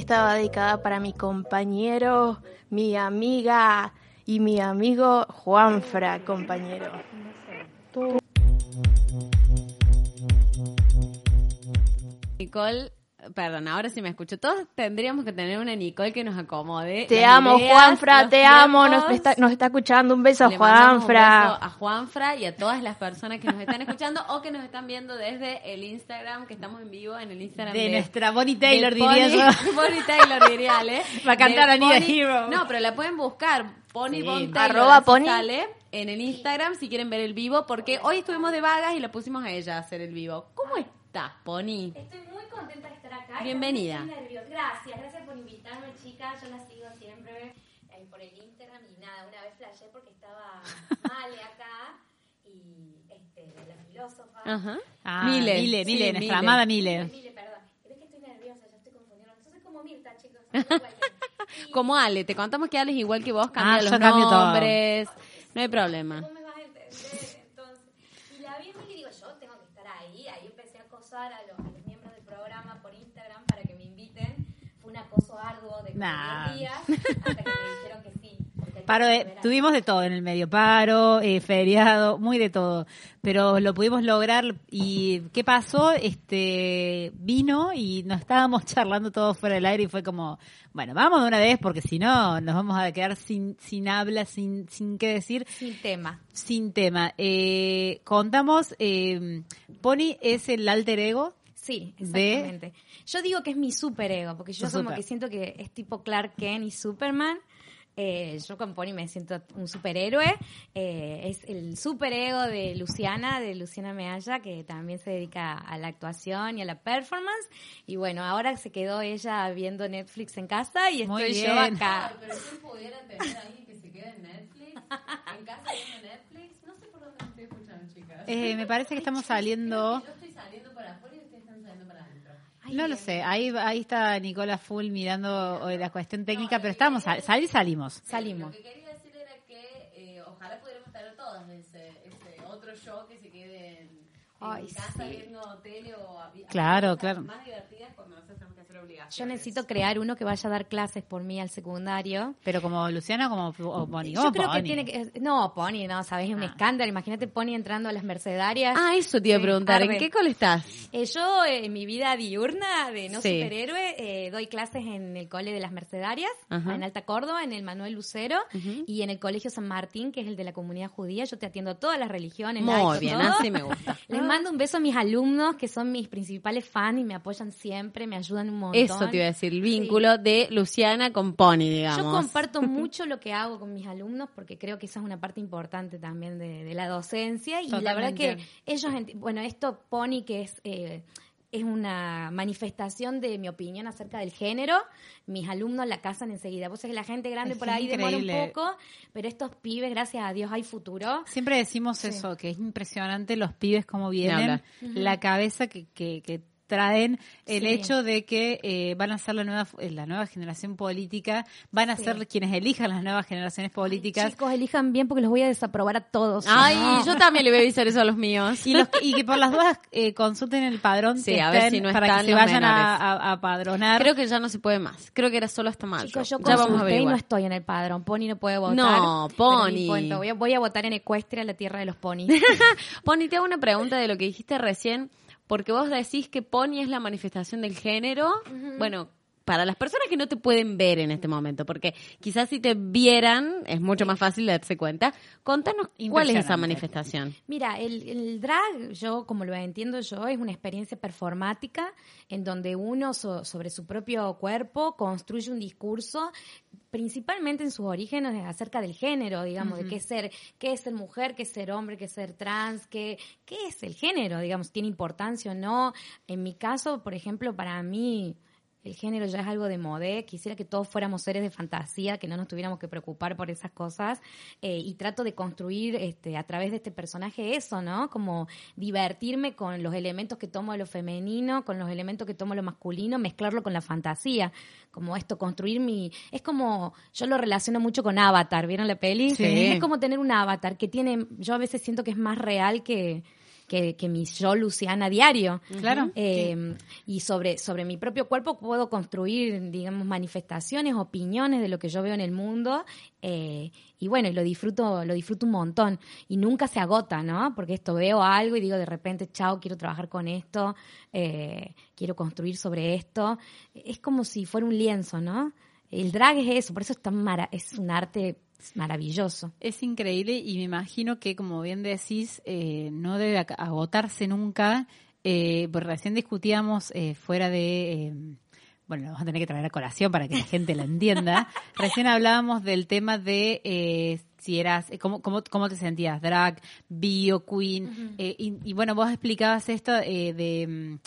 Estaba dedicada para mi compañero, mi amiga y mi amigo Juanfra, compañero. Nicole, perdón, ahora sí me escucho. Todos tendríamos que tener una Nicole que nos acomode. Te las amo, ideas, Juanfra, te amo. Nos está, nos está escuchando. Un beso a mandamos un Juanfra. beso a Juanfra y a todas las personas que nos están escuchando o que nos están viendo desde el Instagram, que estamos en vivo en el Instagram De nuestra (laughs) Bonnie Taylor, diría Pony- yo. Bonnie Taylor diría, ¿eh? Va a cantar a Need a Pony- Hero. No, pero la pueden buscar. Pony Sí. Von Taylor, Arroba así Pony. sale en el Instagram si quieren ver el vivo, porque hoy estuvimos de vagas y la pusimos a ella a hacer el vivo. ¿Cómo estás, Pony? Estoy muy contenta estar acá. Bienvenida. Gracias, gracias por invitarme, chicas. Yo la sigo siempre eh, por el Instagram y nada, una vez flashé porque estaba (laughs) Male acá y este, la filósofa. Ajá. Ah, Mile, Mile, sí, Mile, nuestra Mile. amada Mile. Mile, perdón. Es que estoy nerviosa, ya estoy confundiendo. Yo soy como Mirta, chicos. soy igual que- Y Como Ale, te contamos que Ale es igual que vos, cambia Ah, los yo cambio todo. nombres. No hay problema. ¿Cómo me vas a entender? Entonces, y la vi en Mili y digo, yo tengo que estar ahí. Ahí empecé a acosar a los, a los miembros del programa por Instagram para que me inviten. Fue un acoso arduo de como Nah. 10 días hasta que me dijeron que sí. porque hay que Paro perseverar. tuvimos de todo en el medio, paro, eh, feriado, muy de todo, pero lo pudimos lograr y ¿qué pasó? Este vino y nos estábamos (laughs) charlando todos fuera del aire y fue como, bueno, vamos de una vez porque si no nos vamos a quedar sin sin habla, sin sin qué decir, Sin tema. sin tema. Eh, contamos, eh, Pony es el alter ego Sí, de exactamente. Yo digo que es mi superego, porque yo como super. que siento que es tipo Clark Kent y Superman. Eh, yo con Pony me siento un superhéroe. Eh, es el superego de Luciana, de Luciana Mealla, que también se dedica a la actuación y a la performance. Y bueno, ahora se quedó ella viendo Netflix en casa y Muy estoy yo acá. pero si pudiera tener a alguien que se quede en Netflix, en casa viendo Netflix, no sé por dónde me estoy escuchando, chicas. Eh, me parece que estamos saliendo para afuera y ustedes están saliendo para adentro. No lo sé, ahí, ahí está Nicola Full mirando eh, la cuestión técnica, pero estamos, sal- salir salimos. Salimos. Lo que quería decir era que eh, ojalá pudiéramos tener todas ese, ese otro show que se quede en, en Ay, casa sí. viendo tele o a- a- Claro, cosas claro. más divertidas cuando nosotros tenemos que hacer obligaciones. Yo necesito crear uno que vaya a dar clases por mí al secundario. Pero como Luciana o como o Bonnie. Yo creo que tiene que... No, Pony, no, sabes, es un escándalo. Imagínate Pony entrando a las Mercedarias. Ah, eso te iba a preguntar. ¿En qué cole estás? Eh, yo, eh, en mi vida diurna de no Sí. superhéroe, eh, doy clases en el cole de las Mercedarias, Ajá. en Alta Córdoba, en el Manuel Lucero, y en el Colegio San Martín, que es el de la comunidad judía. Yo te atiendo a todas las religiones. Muy bien, todo. así me gusta. (laughs) Les mando un beso a mis alumnos, que son mis principales fans y me apoyan siempre, me ayudan un montón. Eso te iba a decir, el vínculo de Luciana con Pony, digamos. Yo comparto mucho lo que hago con mis alumnos porque creo que esa es una parte importante también de, de la docencia y la verdad que ellos, bueno, esto Pony que es... eh, es una manifestación de mi opinión acerca del género. Mis alumnos la casan enseguida. Vos sabés que la gente grande Es por ahí demora un poco, pero estos pibes, gracias a Dios, hay futuro. Siempre decimos eso, que es impresionante los pibes como vienen, la cabeza que, que, que traen, el Sí. hecho de que eh, van a ser la nueva eh, la nueva generación política, van a Sí. ser quienes elijan las nuevas generaciones políticas. Chicos, elijan bien porque los voy a desaprobar a todos. Ay, No. yo también le voy a avisar eso a los míos. Y, los que- y que por las dudas eh, consulten el padrón Sí, que a ver estén si no para están que se vayan a, a, a padronar. Creo que ya no se puede más. Creo que era solo hasta mayo. Chicos, yo ya vamos a y averiguar. no estoy en el padrón. Pony no puede votar. No, Pony. Voy a, voy a votar en Ecuestria, la tierra de los ponis. (laughs) Pony, te hago una pregunta de lo que dijiste recién, porque vos decís que Pony es la manifestación del género. Bueno, para las personas que no te pueden ver en este momento, porque quizás si te vieran es mucho más fácil darse cuenta. Contanos cuál es esa manifestación. Mira, el, el drag, yo como lo entiendo yo, es una experiencia performática en donde uno so- sobre su propio cuerpo construye un discurso principalmente en sus orígenes acerca del género, digamos, de qué es ser, qué es ser mujer, qué es ser hombre, qué es ser trans, qué, qué es el género, digamos, tiene importancia o no. En mi caso, por ejemplo, para mí el género ya es algo de modé, quisiera que todos fuéramos seres de fantasía, que no nos tuviéramos que preocupar por esas cosas, eh, y trato de construir este, a través de este personaje eso, ¿no? Como divertirme con los elementos que tomo de lo femenino, con los elementos que tomo de lo masculino, mezclarlo con la fantasía, como esto, construir mi... Es como, yo lo relaciono mucho con Avatar, ¿vieron la peli? Sí. Es como tener un avatar que tiene, yo a veces siento que es más real que que, que mi yo Luciana diario. Claro. Eh, y sobre, sobre mi propio cuerpo puedo construir, digamos, manifestaciones, opiniones de lo que yo veo en el mundo. eh, y bueno, y lo disfruto, lo disfruto un montón. Y nunca se agota, ¿no? Porque esto veo algo y digo de repente, chao, quiero trabajar con esto, eh, quiero construir sobre esto. Es como si fuera un lienzo, ¿no? El drag es eso, por eso es tan mara es un arte maravilloso. Es increíble y me imagino que, como bien decís, eh, no debe agotarse nunca. Eh, pues recién discutíamos eh, fuera de... eh, bueno, lo vamos a tener que traer a colación para que la gente la entienda. (laughs) Recién hablábamos del tema de eh, si eras, eh, cómo, cómo, cómo te sentías, drag, bio, queen. eh, y, y bueno, vos explicabas esto eh, de...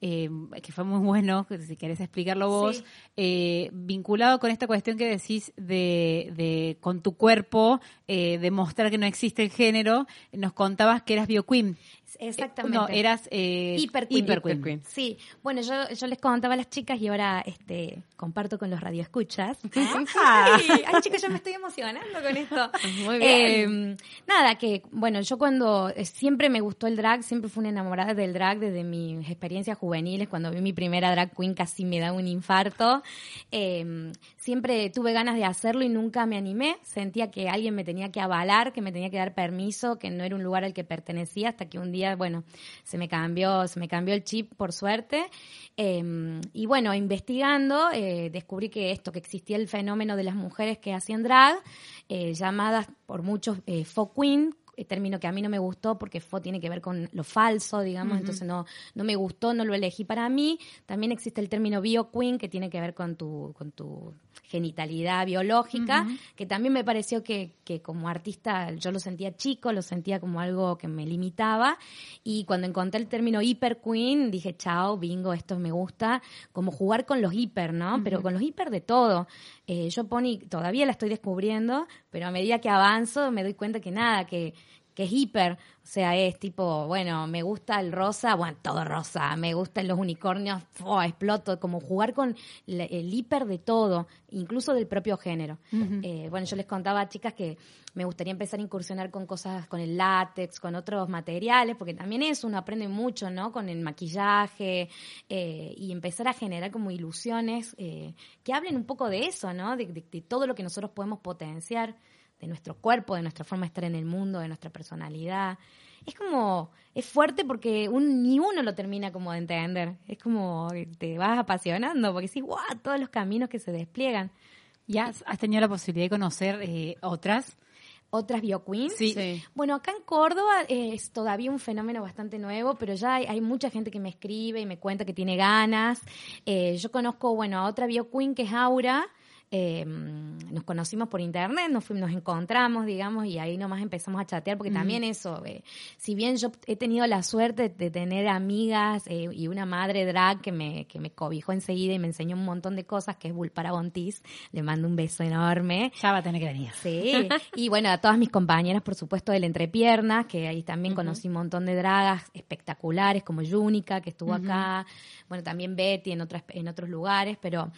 eh, que fue muy bueno, si querés explicarlo vos, Sí. eh, vinculado con esta cuestión que decís de, de con tu cuerpo, eh, demostrar que no existe el género, nos contabas que eras bioqueen. Exactamente. No, eras eh, Hiper queen. hiperqueen. Sí, bueno, yo, yo les contaba a las chicas y ahora este comparto con los radioescuchas. Ah. Sí, (laughs) ay, chicas, yo me estoy emocionando con esto. Muy bien. Eh, nada, que bueno, yo cuando eh, siempre me gustó el drag, siempre fui una enamorada del drag desde mis experiencias juveniles. Cuando vi mi primera drag queen casi me da un infarto. Eh, siempre tuve ganas de hacerlo y nunca me animé. Sentía que alguien me tenía que avalar, que me tenía que dar permiso, que no era un lugar al que pertenecía, hasta que un día, bueno, se me cambió, se me cambió el chip por suerte. Eh, y bueno, investigando, eh, descubrí que esto, que existía el fenómeno de las mujeres que hacían drag, eh, llamadas por muchos eh, faux queen, término que a mí no me gustó porque fo tiene que ver con lo falso, digamos, entonces no, no me gustó, no lo elegí para mí. También existe el término bio queen que tiene que ver con tu, con tu genitalidad biológica, que también me pareció que, que como artista yo lo sentía chico, lo sentía como algo que me limitaba. Y cuando encontré el término hiper queen, dije, chao, bingo, esto me gusta, como jugar con los hiper, ¿no? Pero con los hiper de todo. Eh, yo Pony todavía la estoy descubriendo, pero a medida que avanzo me doy cuenta que nada, que que es hiper, o sea, es tipo, bueno, me gusta el rosa, bueno, todo rosa, me gustan los unicornios, ¡fua! exploto, como jugar con el hiper de todo, incluso del propio género. Eh, bueno, yo les contaba a chicas que me gustaría empezar a incursionar con cosas, con el látex, con otros materiales, porque también eso uno aprende mucho, ¿no? Con el maquillaje eh, y empezar a generar como ilusiones eh, que hablen un poco de eso, ¿no? De, de- de todo lo que nosotros podemos potenciar de nuestro cuerpo, de nuestra forma de estar en el mundo, de nuestra personalidad. Es como, es fuerte porque un, ni uno lo termina como de entender. Es como te vas apasionando porque decís, wow, todos los caminos que se despliegan. ¿Y has, has tenido la posibilidad de conocer eh, otras? otras bioqueens. Sí. Bueno, acá en Córdoba eh, es todavía un fenómeno bastante nuevo, pero ya hay, hay mucha gente que me escribe y me cuenta que tiene ganas. Eh, yo conozco, bueno, a otra bioqueen que es Aura. Eh, nos conocimos por internet, nos, fuimos, nos encontramos, digamos, y ahí nomás empezamos a chatear, porque también eso, eh, si bien yo he tenido la suerte de tener amigas eh, y una madre drag que me, que me cobijó enseguida y me enseñó un montón de cosas, que es Bulpara Bontis, le mando un beso enorme. Ya va a tener que venir. Sí, y bueno, a todas mis compañeras, por supuesto, del Entrepiernas, que ahí también conocí un montón de dragas espectaculares, como Yunica, que estuvo acá, bueno, también Betty en, otras, en otros lugares, pero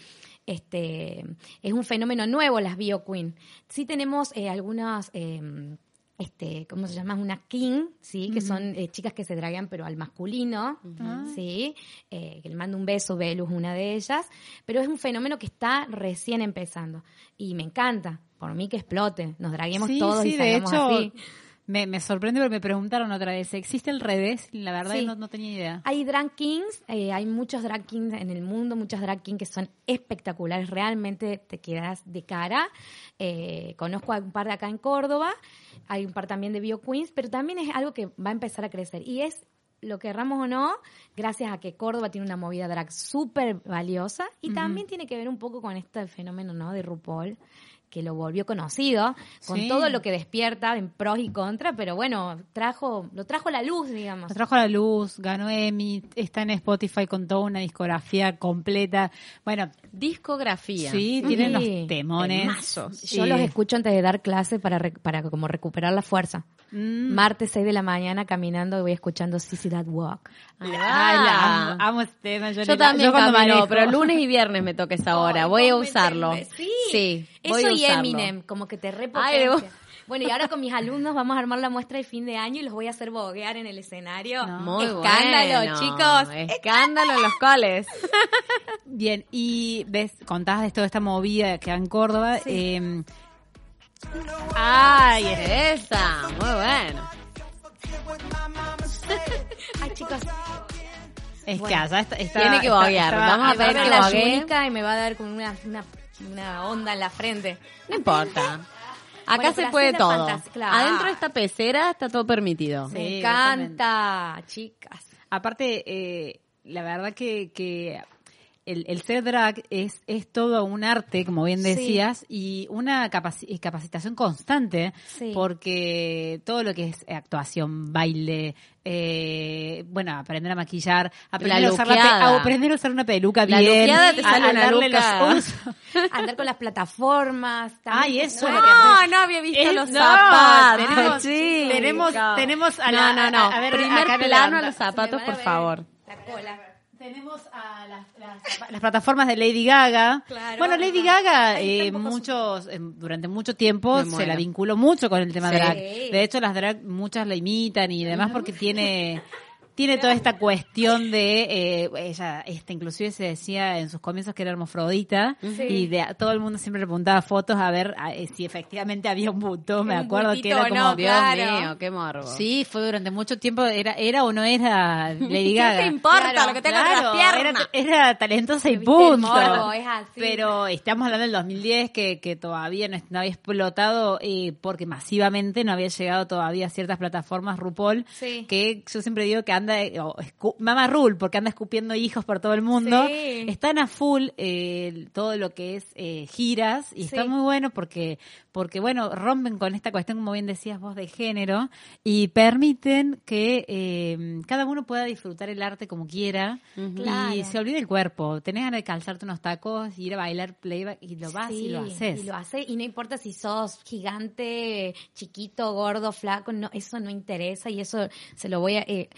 este es un fenómeno nuevo las Bio Queen. Sí tenemos eh, algunas... eh, este, ¿cómo se llama? Una king, sí, que son eh, chicas que se draguean pero al masculino, sí, eh, que le mando un beso, Velus, una de ellas, pero es un fenómeno que está recién empezando. Y me encanta, por mí que explote, nos draguemos Sí, todos sí, y de salgamos hecho, así. Me, me sorprende porque me preguntaron otra vez, ¿existe el revés? La verdad Sí. no, no tenía idea. Hay drag kings, eh, hay muchos drag kings en el mundo, muchas drag kings que son espectaculares, realmente te quedas de cara. Eh, conozco a un par de acá en Córdoba, hay un par también de bio queens, pero también es algo que va a empezar a crecer y es lo querramos o no, gracias a que Córdoba tiene una movida drag súper valiosa y también tiene que ver un poco con este fenómeno ¿no? de RuPaul que lo volvió conocido, con Sí. todo lo que despierta en pros y contras, pero bueno, trajo, lo trajo a la luz, digamos. Lo trajo a la luz, ganó Emmy, está en Spotify con toda una discografía completa. Bueno, discografía. Sí, Sí. tienen los temones. Yo los escucho antes de dar clase para, re- para como recuperar la fuerza. Mm. Martes 6 de la mañana caminando y voy escuchando Sissy That Walk. Ay, la amo, amo este tema. Yo, Yo le- también cuando camino, pero lunes y viernes me toca esa hora. Voy a vos me usarlo. Sí. Voy Eso a y. Eminem, como que te repotencia. Bueno, y ahora con mis alumnos vamos a armar la muestra de fin de año y los voy a hacer boguear en el escenario. Muy Escándalo, bueno. chicos. Escándalo en los coles. (laughs) Bien, y ves, contabas de toda esta movida que hay en Córdoba. eh, Ay, esa. Muy bueno. (laughs) Ay, chicos. es Bueno. que allá está, está- Tiene que boguear. Vamos a ver que la boguee. Y me va a dar una, una, una onda en la frente. No importa. (laughs) Acá Bueno, se puede todo. claro. Adentro de esta pecera está todo permitido. Sí, Me encanta, chicas. Aparte, eh, la verdad que, que el, el ser drag es, es todo un arte, como bien Sí. decías, y una capaci- capacitación constante, Sí. porque todo lo que es actuación, baile, eh, bueno, aprender a maquillar, aprender a, usar la a aprender a usar una peluca La bien, te sale a una darle luca. los usos. (laughs) Andar con las plataformas. (laughs) también. Ay, eso No, no había visto Es- los no, zapatos. tenemos- tenemos- tenemos a no, la- no, no. a- a ver, Primer plano a los zapatos, por favor. La cola. Tenemos a las, las- (laughs) las plataformas de Lady Gaga. Claro. bueno, Lady Gaga eh, muchos eh, durante mucho tiempo se la vinculó mucho con el tema Sí. drag. De hecho, las drag muchas la imitan y demás porque tiene (laughs) tiene toda esta cuestión de eh, ella este inclusive se decía en sus comienzos que era hermafrodita Sí. y de, todo el mundo siempre le preguntaba fotos a ver a- eh, si efectivamente había un buto me acuerdo que era como no, Dios claro. mío, qué morbo. Sí, fue durante mucho tiempo, era, era o no era (laughs) Lady Gaga. ¿Qué te importa Claro, lo que tenga claro, en las piernas? Era, era talentosa y punto. morbo, es así. Pero estamos hablando del 2010 que, que todavía no, no había explotado eh, porque masivamente no había llegado todavía a ciertas plataformas RuPaul Sí. que yo siempre digo que anda, o Mama Rule, porque anda escupiendo hijos por todo el mundo. Sí. Están a full eh, todo lo que es eh, giras y está muy bueno porque, porque bueno, rompen con esta cuestión, como bien decías vos, de género y permiten que eh, cada uno pueda disfrutar el arte como quiera y se olvide el cuerpo. Tenés ganas de calzarte unos tacos, ir a bailar playback y lo vas y lo haces. Y lo hace, y no importa si sos gigante, chiquito, gordo, flaco, no, eso no interesa y eso se lo voy a... eh,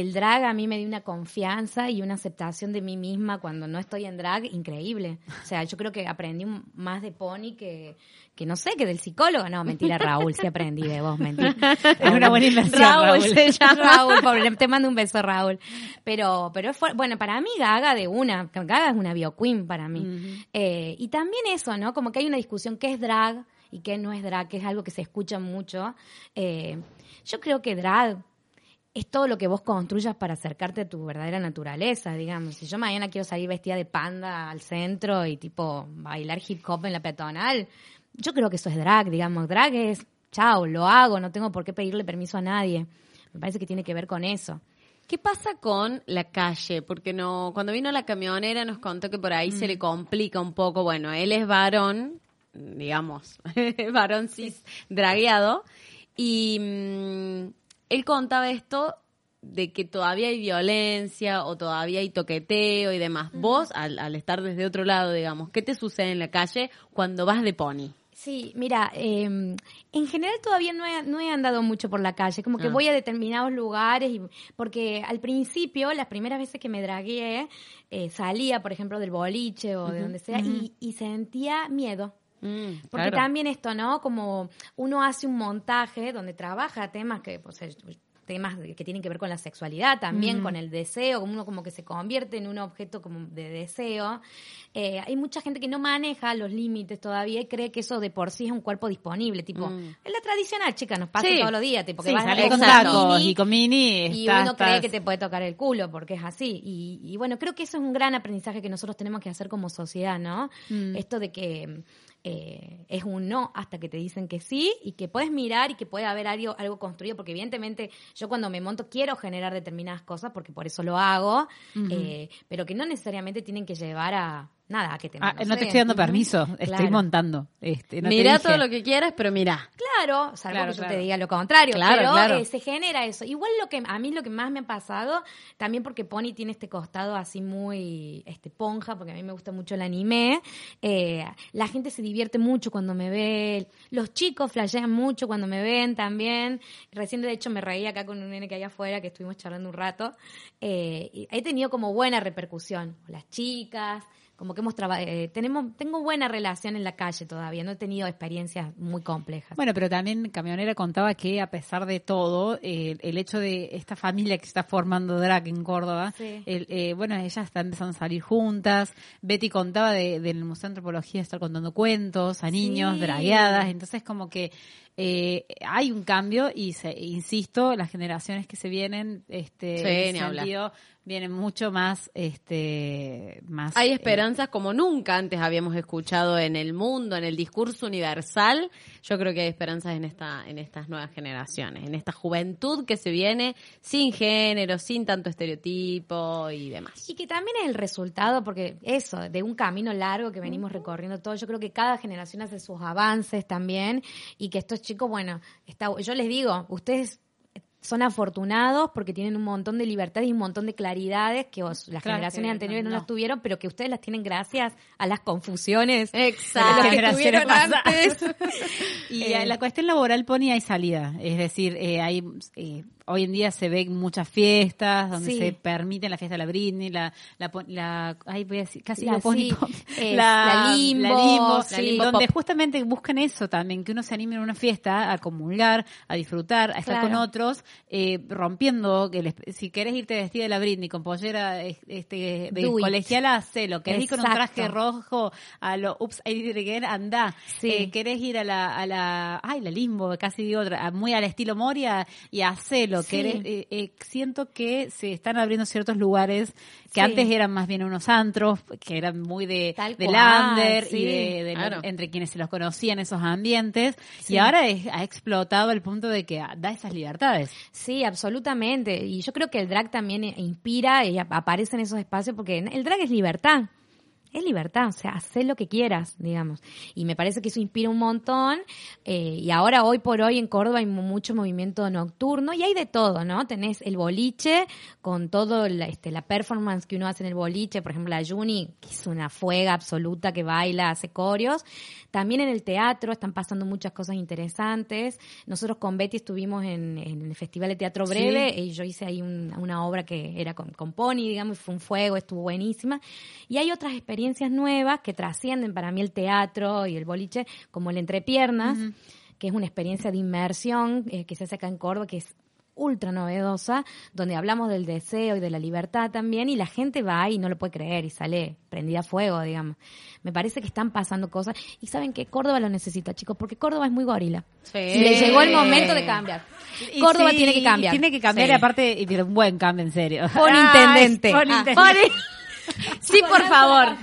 el drag a mí me dio una confianza y una aceptación de mí misma cuando no estoy en drag increíble. O sea, yo creo que aprendí más de Pony que, que no sé, que del psicólogo. No, mentira, Raúl, sí aprendí de vos, mentira. (laughs) Es una buena inversión, Raúl, Raúl. se llama Raúl, pobre, te mando un beso, Raúl. Pero, pero bueno, para mí Gaga de una, Gaga es una bioqueen para mí. Eh, y también eso, ¿no? Como que hay una discusión qué es drag y qué no es drag, que es algo que se escucha mucho. Eh, yo creo que drag es todo lo que vos construyas para acercarte a tu verdadera naturaleza, digamos. Si yo mañana quiero salir vestida de panda al centro y tipo bailar hip hop en la peatonal, yo creo que eso es drag, digamos. Drag es, chao, lo hago, no tengo por qué pedirle permiso a nadie. Me parece que tiene que ver con eso. ¿Qué pasa con la calle? Porque no, cuando vino la camionera nos contó que por ahí se le complica un poco. Bueno, él es varón, digamos, (laughs) varón cis dragueado, y mm, él contaba esto de que todavía hay violencia o todavía hay toqueteo y demás. Vos, al, al estar desde otro lado, digamos, ¿qué te sucede en la calle cuando vas de pony? Sí, mira, eh, en general todavía no he, no he andado mucho por la calle, como que Ah. voy a determinados lugares, y, porque al principio, las primeras veces que me dragué, eh, salía, por ejemplo, del boliche o de donde sea, y, y sentía miedo. Mm, Porque claro. también esto, ¿no? Como uno hace un montaje donde trabaja temas que, pues, eh, temas que tienen que ver con la sexualidad, también con el deseo, como uno como que se convierte en un objeto como de deseo. Eh, hay mucha gente que no maneja los límites todavía y cree que eso de por sí es un cuerpo disponible, tipo, Mm. es la tradicional, chica, nos pasa Sí. todos los días, tipo, que Sí, vas salís con con tacos mini y con mini y estás- uno cree estás- que te puede tocar el culo porque es así. Y, y bueno, creo que eso es un gran aprendizaje que nosotros tenemos que hacer como sociedad, ¿no? Mm. Esto de que eh, es un no hasta que te dicen que sí y que puedes mirar y que puede haber algo, algo construido, porque evidentemente yo cuando me monto quiero generar determinadas cosas porque por eso lo hago, eh, pero que no necesariamente tienen que llevar a nada, que te Ah, no te estoy dando permiso, estoy Claro. montando. Este, no Mirá todo lo que quieras, pero mirá. Claro, salvo Claro, que yo te diga lo contrario, Claro, pero claro. eh, se genera eso. Igual lo que a mí lo que más me ha pasado, también porque Pony tiene este costado así muy este ponja, porque a mí me gusta mucho el anime, eh, la gente se divierte mucho cuando me ve, los chicos flashean mucho cuando me ven también. Recién de hecho me reí acá con un nene que hay afuera, que estuvimos charlando un rato, eh, y he tenido como buena repercusión. Las chicas, como que hemos eh, tenemos tengo buena relación en la calle todavía, no he tenido experiencias muy complejas. Bueno, pero también Camionera contaba que a pesar de todo, eh, el hecho de esta familia que se está formando drag en Córdoba, Sí. el, eh, bueno, ellas están empezando a salir juntas. Betty contaba de- del Museo de Antropología estar contando cuentos a niños, Sí. dragueadas. Entonces, como que eh, hay un cambio y, se, insisto, las generaciones que se vienen, este, Sí, en ese sentido, vienen mucho más, este, más. Hay eh, esperanzas como nunca antes habíamos escuchado en el mundo, en el discurso universal. Yo creo que hay esperanzas en esta, en estas nuevas generaciones, en esta juventud que se viene sin género, sin tanto estereotipo y demás. Y que también es el resultado, porque eso, de un camino largo que venimos recorriendo todos, yo creo que cada generación hace sus avances también, y que estos chicos, bueno, está, yo les digo, ustedes son afortunados porque tienen un montón de libertades y un montón de claridades que os- las Claro generaciones que anteriores no, no. las tuvieron, pero que ustedes las tienen gracias a las confusiones Exacto. de los que tuvieron antes. (laughs) Y Eh, la cuestión laboral pone hay salida, es decir, eh, hay eh, hoy en día se ven muchas fiestas donde Sí. se permiten la fiesta de la Britney, la la, la ay voy a decir casi La- sí, pop, (laughs) es la limbo, la limbo, sí. la limbo, donde justamente buscan eso también, que uno se anime en una fiesta a comulgar, a disfrutar, a estar Claro. con otros, eh, rompiendo que les- si querés irte vestida de la Britney con pollera este de Do colegiala, hacelo, querés ir con un traje rojo a lo Oops, I Did It Again, anda. Sí. Eh, querés ir a la, a la, ay, la limbo, casi digo otra, muy al estilo Moria y hacelo. Sí. Querés, eh, eh, siento que se están abriendo ciertos lugares que Sí. antes eran más bien unos antros, que eran muy de, Tal de cual, lander sí, y de, de- claro. entre quienes se los conocían esos ambientes. Y ahora es- ha explotado al punto de que da esas libertades. Sí, absolutamente. Y yo creo que el drag también eh, inspira y ap- aparece en esos espacios porque el drag es libertad. Es libertad, o sea, hacer lo que quieras, digamos. Y me parece que eso inspira un montón. eh, y ahora, hoy por hoy, en Córdoba hay mu- mucho movimiento nocturno y hay de todo, ¿no? Tenés el boliche con todo la, este, la performance que uno hace en el boliche. Por ejemplo, la Juni, que es una fuega absoluta, que baila, hace coreos. También en el teatro están pasando muchas cosas interesantes. Nosotros con Betty estuvimos en, en el Festival de Teatro Sí. Breve y yo hice ahí un- una obra que era con, con Pony, digamos, y fue un fuego, estuvo buenísima. Y hay otras experiencias nuevas que trascienden para mí el teatro y el boliche, como el Entrepiernas, que es una experiencia de inmersión eh, que se hace acá en Córdoba, que es ultra novedosa, donde hablamos del deseo y de la libertad también, y la gente va y no lo puede creer y sale prendida a fuego, digamos. Me parece que están pasando cosas, y saben que Córdoba lo necesita, chicos, porque Córdoba es muy gorila. Sí. Y le llegó el momento de cambiar. Y Córdoba sí, tiene que cambiar. Tiene que cambiar, Sí. y aparte, y un buen cambio, en serio. Ay, intendente. Ah, intendente. Sí, por favor.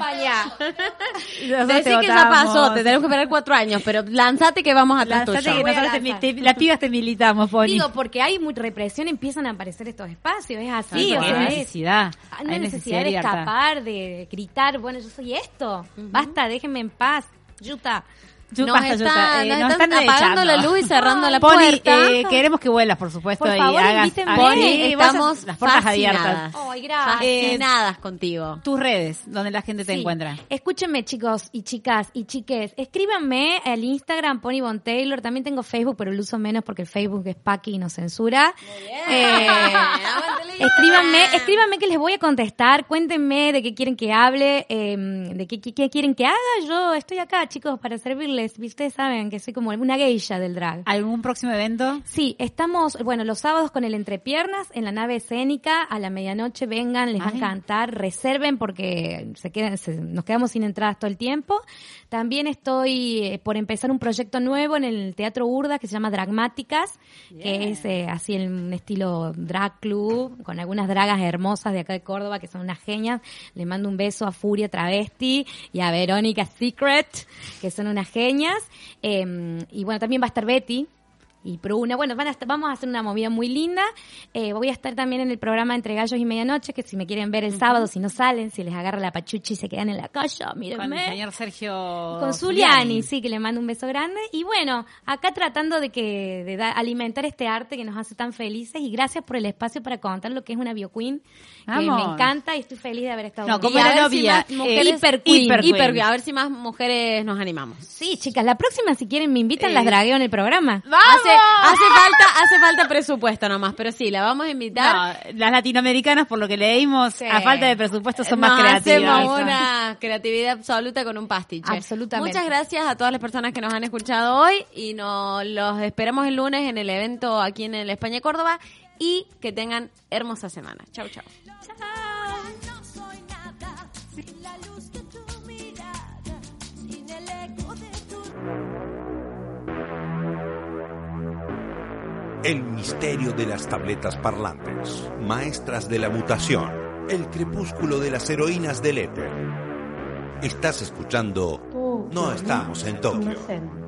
Decí que ya pasó, te tenemos que esperar cuatro años, pero lanzate que vamos a Lánzate tuyo. que nosotros te- las pibas te militamos, Pony. Digo, porque hay mucha represión, empiezan a aparecer estos espacios, es así. Sí, o hay sea, es- necesidad. Hay una hay necesidad de escapar, de gritar, bueno, yo soy esto, basta, déjenme en paz, Yuta. Yu- Nos basta, está- Yuta, eh, nos nos están están apagando echando. la luz y cerrando la Pony, puerta. eh, queremos que vuelas, por supuesto, Por y favor, hagas invítenme. hagas- Pony, y Estamos las puertas fascinadas. abiertas. Fascinadas contigo. Tus redes, donde la gente te encuentra. Escúchenme, chicos y chicas y chiques. Escríbanme al Instagram Pony Von Taylor. También tengo Facebook, pero lo uso menos porque el Facebook es paqui y nos censura. Eh, (laughs) escríbanme, escríbanme que les voy a contestar. Cuéntenme de qué quieren que hable, eh, de qué, qué- qué quieren que haga. Yo estoy acá, chicos, para servirles. Ustedes saben que soy como una geisha del drag. ¿Algún próximo evento? Sí, estamos, bueno, los sábados con el Entrepiernas en la nave escénica, a la medianoche vengan, les va a Ay. encantar, reserven porque se quedan, se- nos quedamos sin entradas todo el tiempo. También estoy eh, por empezar un proyecto nuevo en el Teatro Urda que se llama Dragmáticas, que es eh, así en un estilo drag club, con algunas dragas hermosas de acá de Córdoba que son unas genias. Le mando un beso a Furia Travesti y a Verónica Secret, que son unas genias. Eh, y bueno, también va a estar Betty, y Pruna. Bueno, van a estar- vamos a hacer una movida muy linda. Eh, voy a estar también en el programa Entre Gallos y Medianoche, que si me quieren ver el sábado, si no salen, si les agarra la pachucha y se quedan en la calle, Con el mírenme. señor Sergio Con Zuliani, sí, que le mando un beso grande. Y bueno, acá tratando de que de da- alimentar este arte que nos hace tan felices. Y gracias por el espacio para contar lo que es una bio queen, que me encanta y estoy feliz de haber estado No, como era si novia, más eh, mujeres- hiper queen, hiper hiper queen. A ver si más mujeres nos animamos. Sí, chicas, la próxima si quieren me invitan, Eh, las dragueo en el programa. ¡Vamos! hace falta, hace falta presupuesto nomás, pero sí, la vamos a invitar. No, las latinoamericanas, por lo que leímos, Sí. a falta de presupuesto son Nos más creativas. hacemos una creatividad absoluta con un pastiche. Absolutamente. Muchas gracias a todas las personas que nos han escuchado hoy y nos los esperamos el lunes en el evento aquí en el España Córdoba y que tengan hermosa semana. Chau, chau. No El misterio de las tabletas parlantes. Maestras de la mutación. El crepúsculo de las heroínas del éter. Estás escuchando No estamos en Tokio.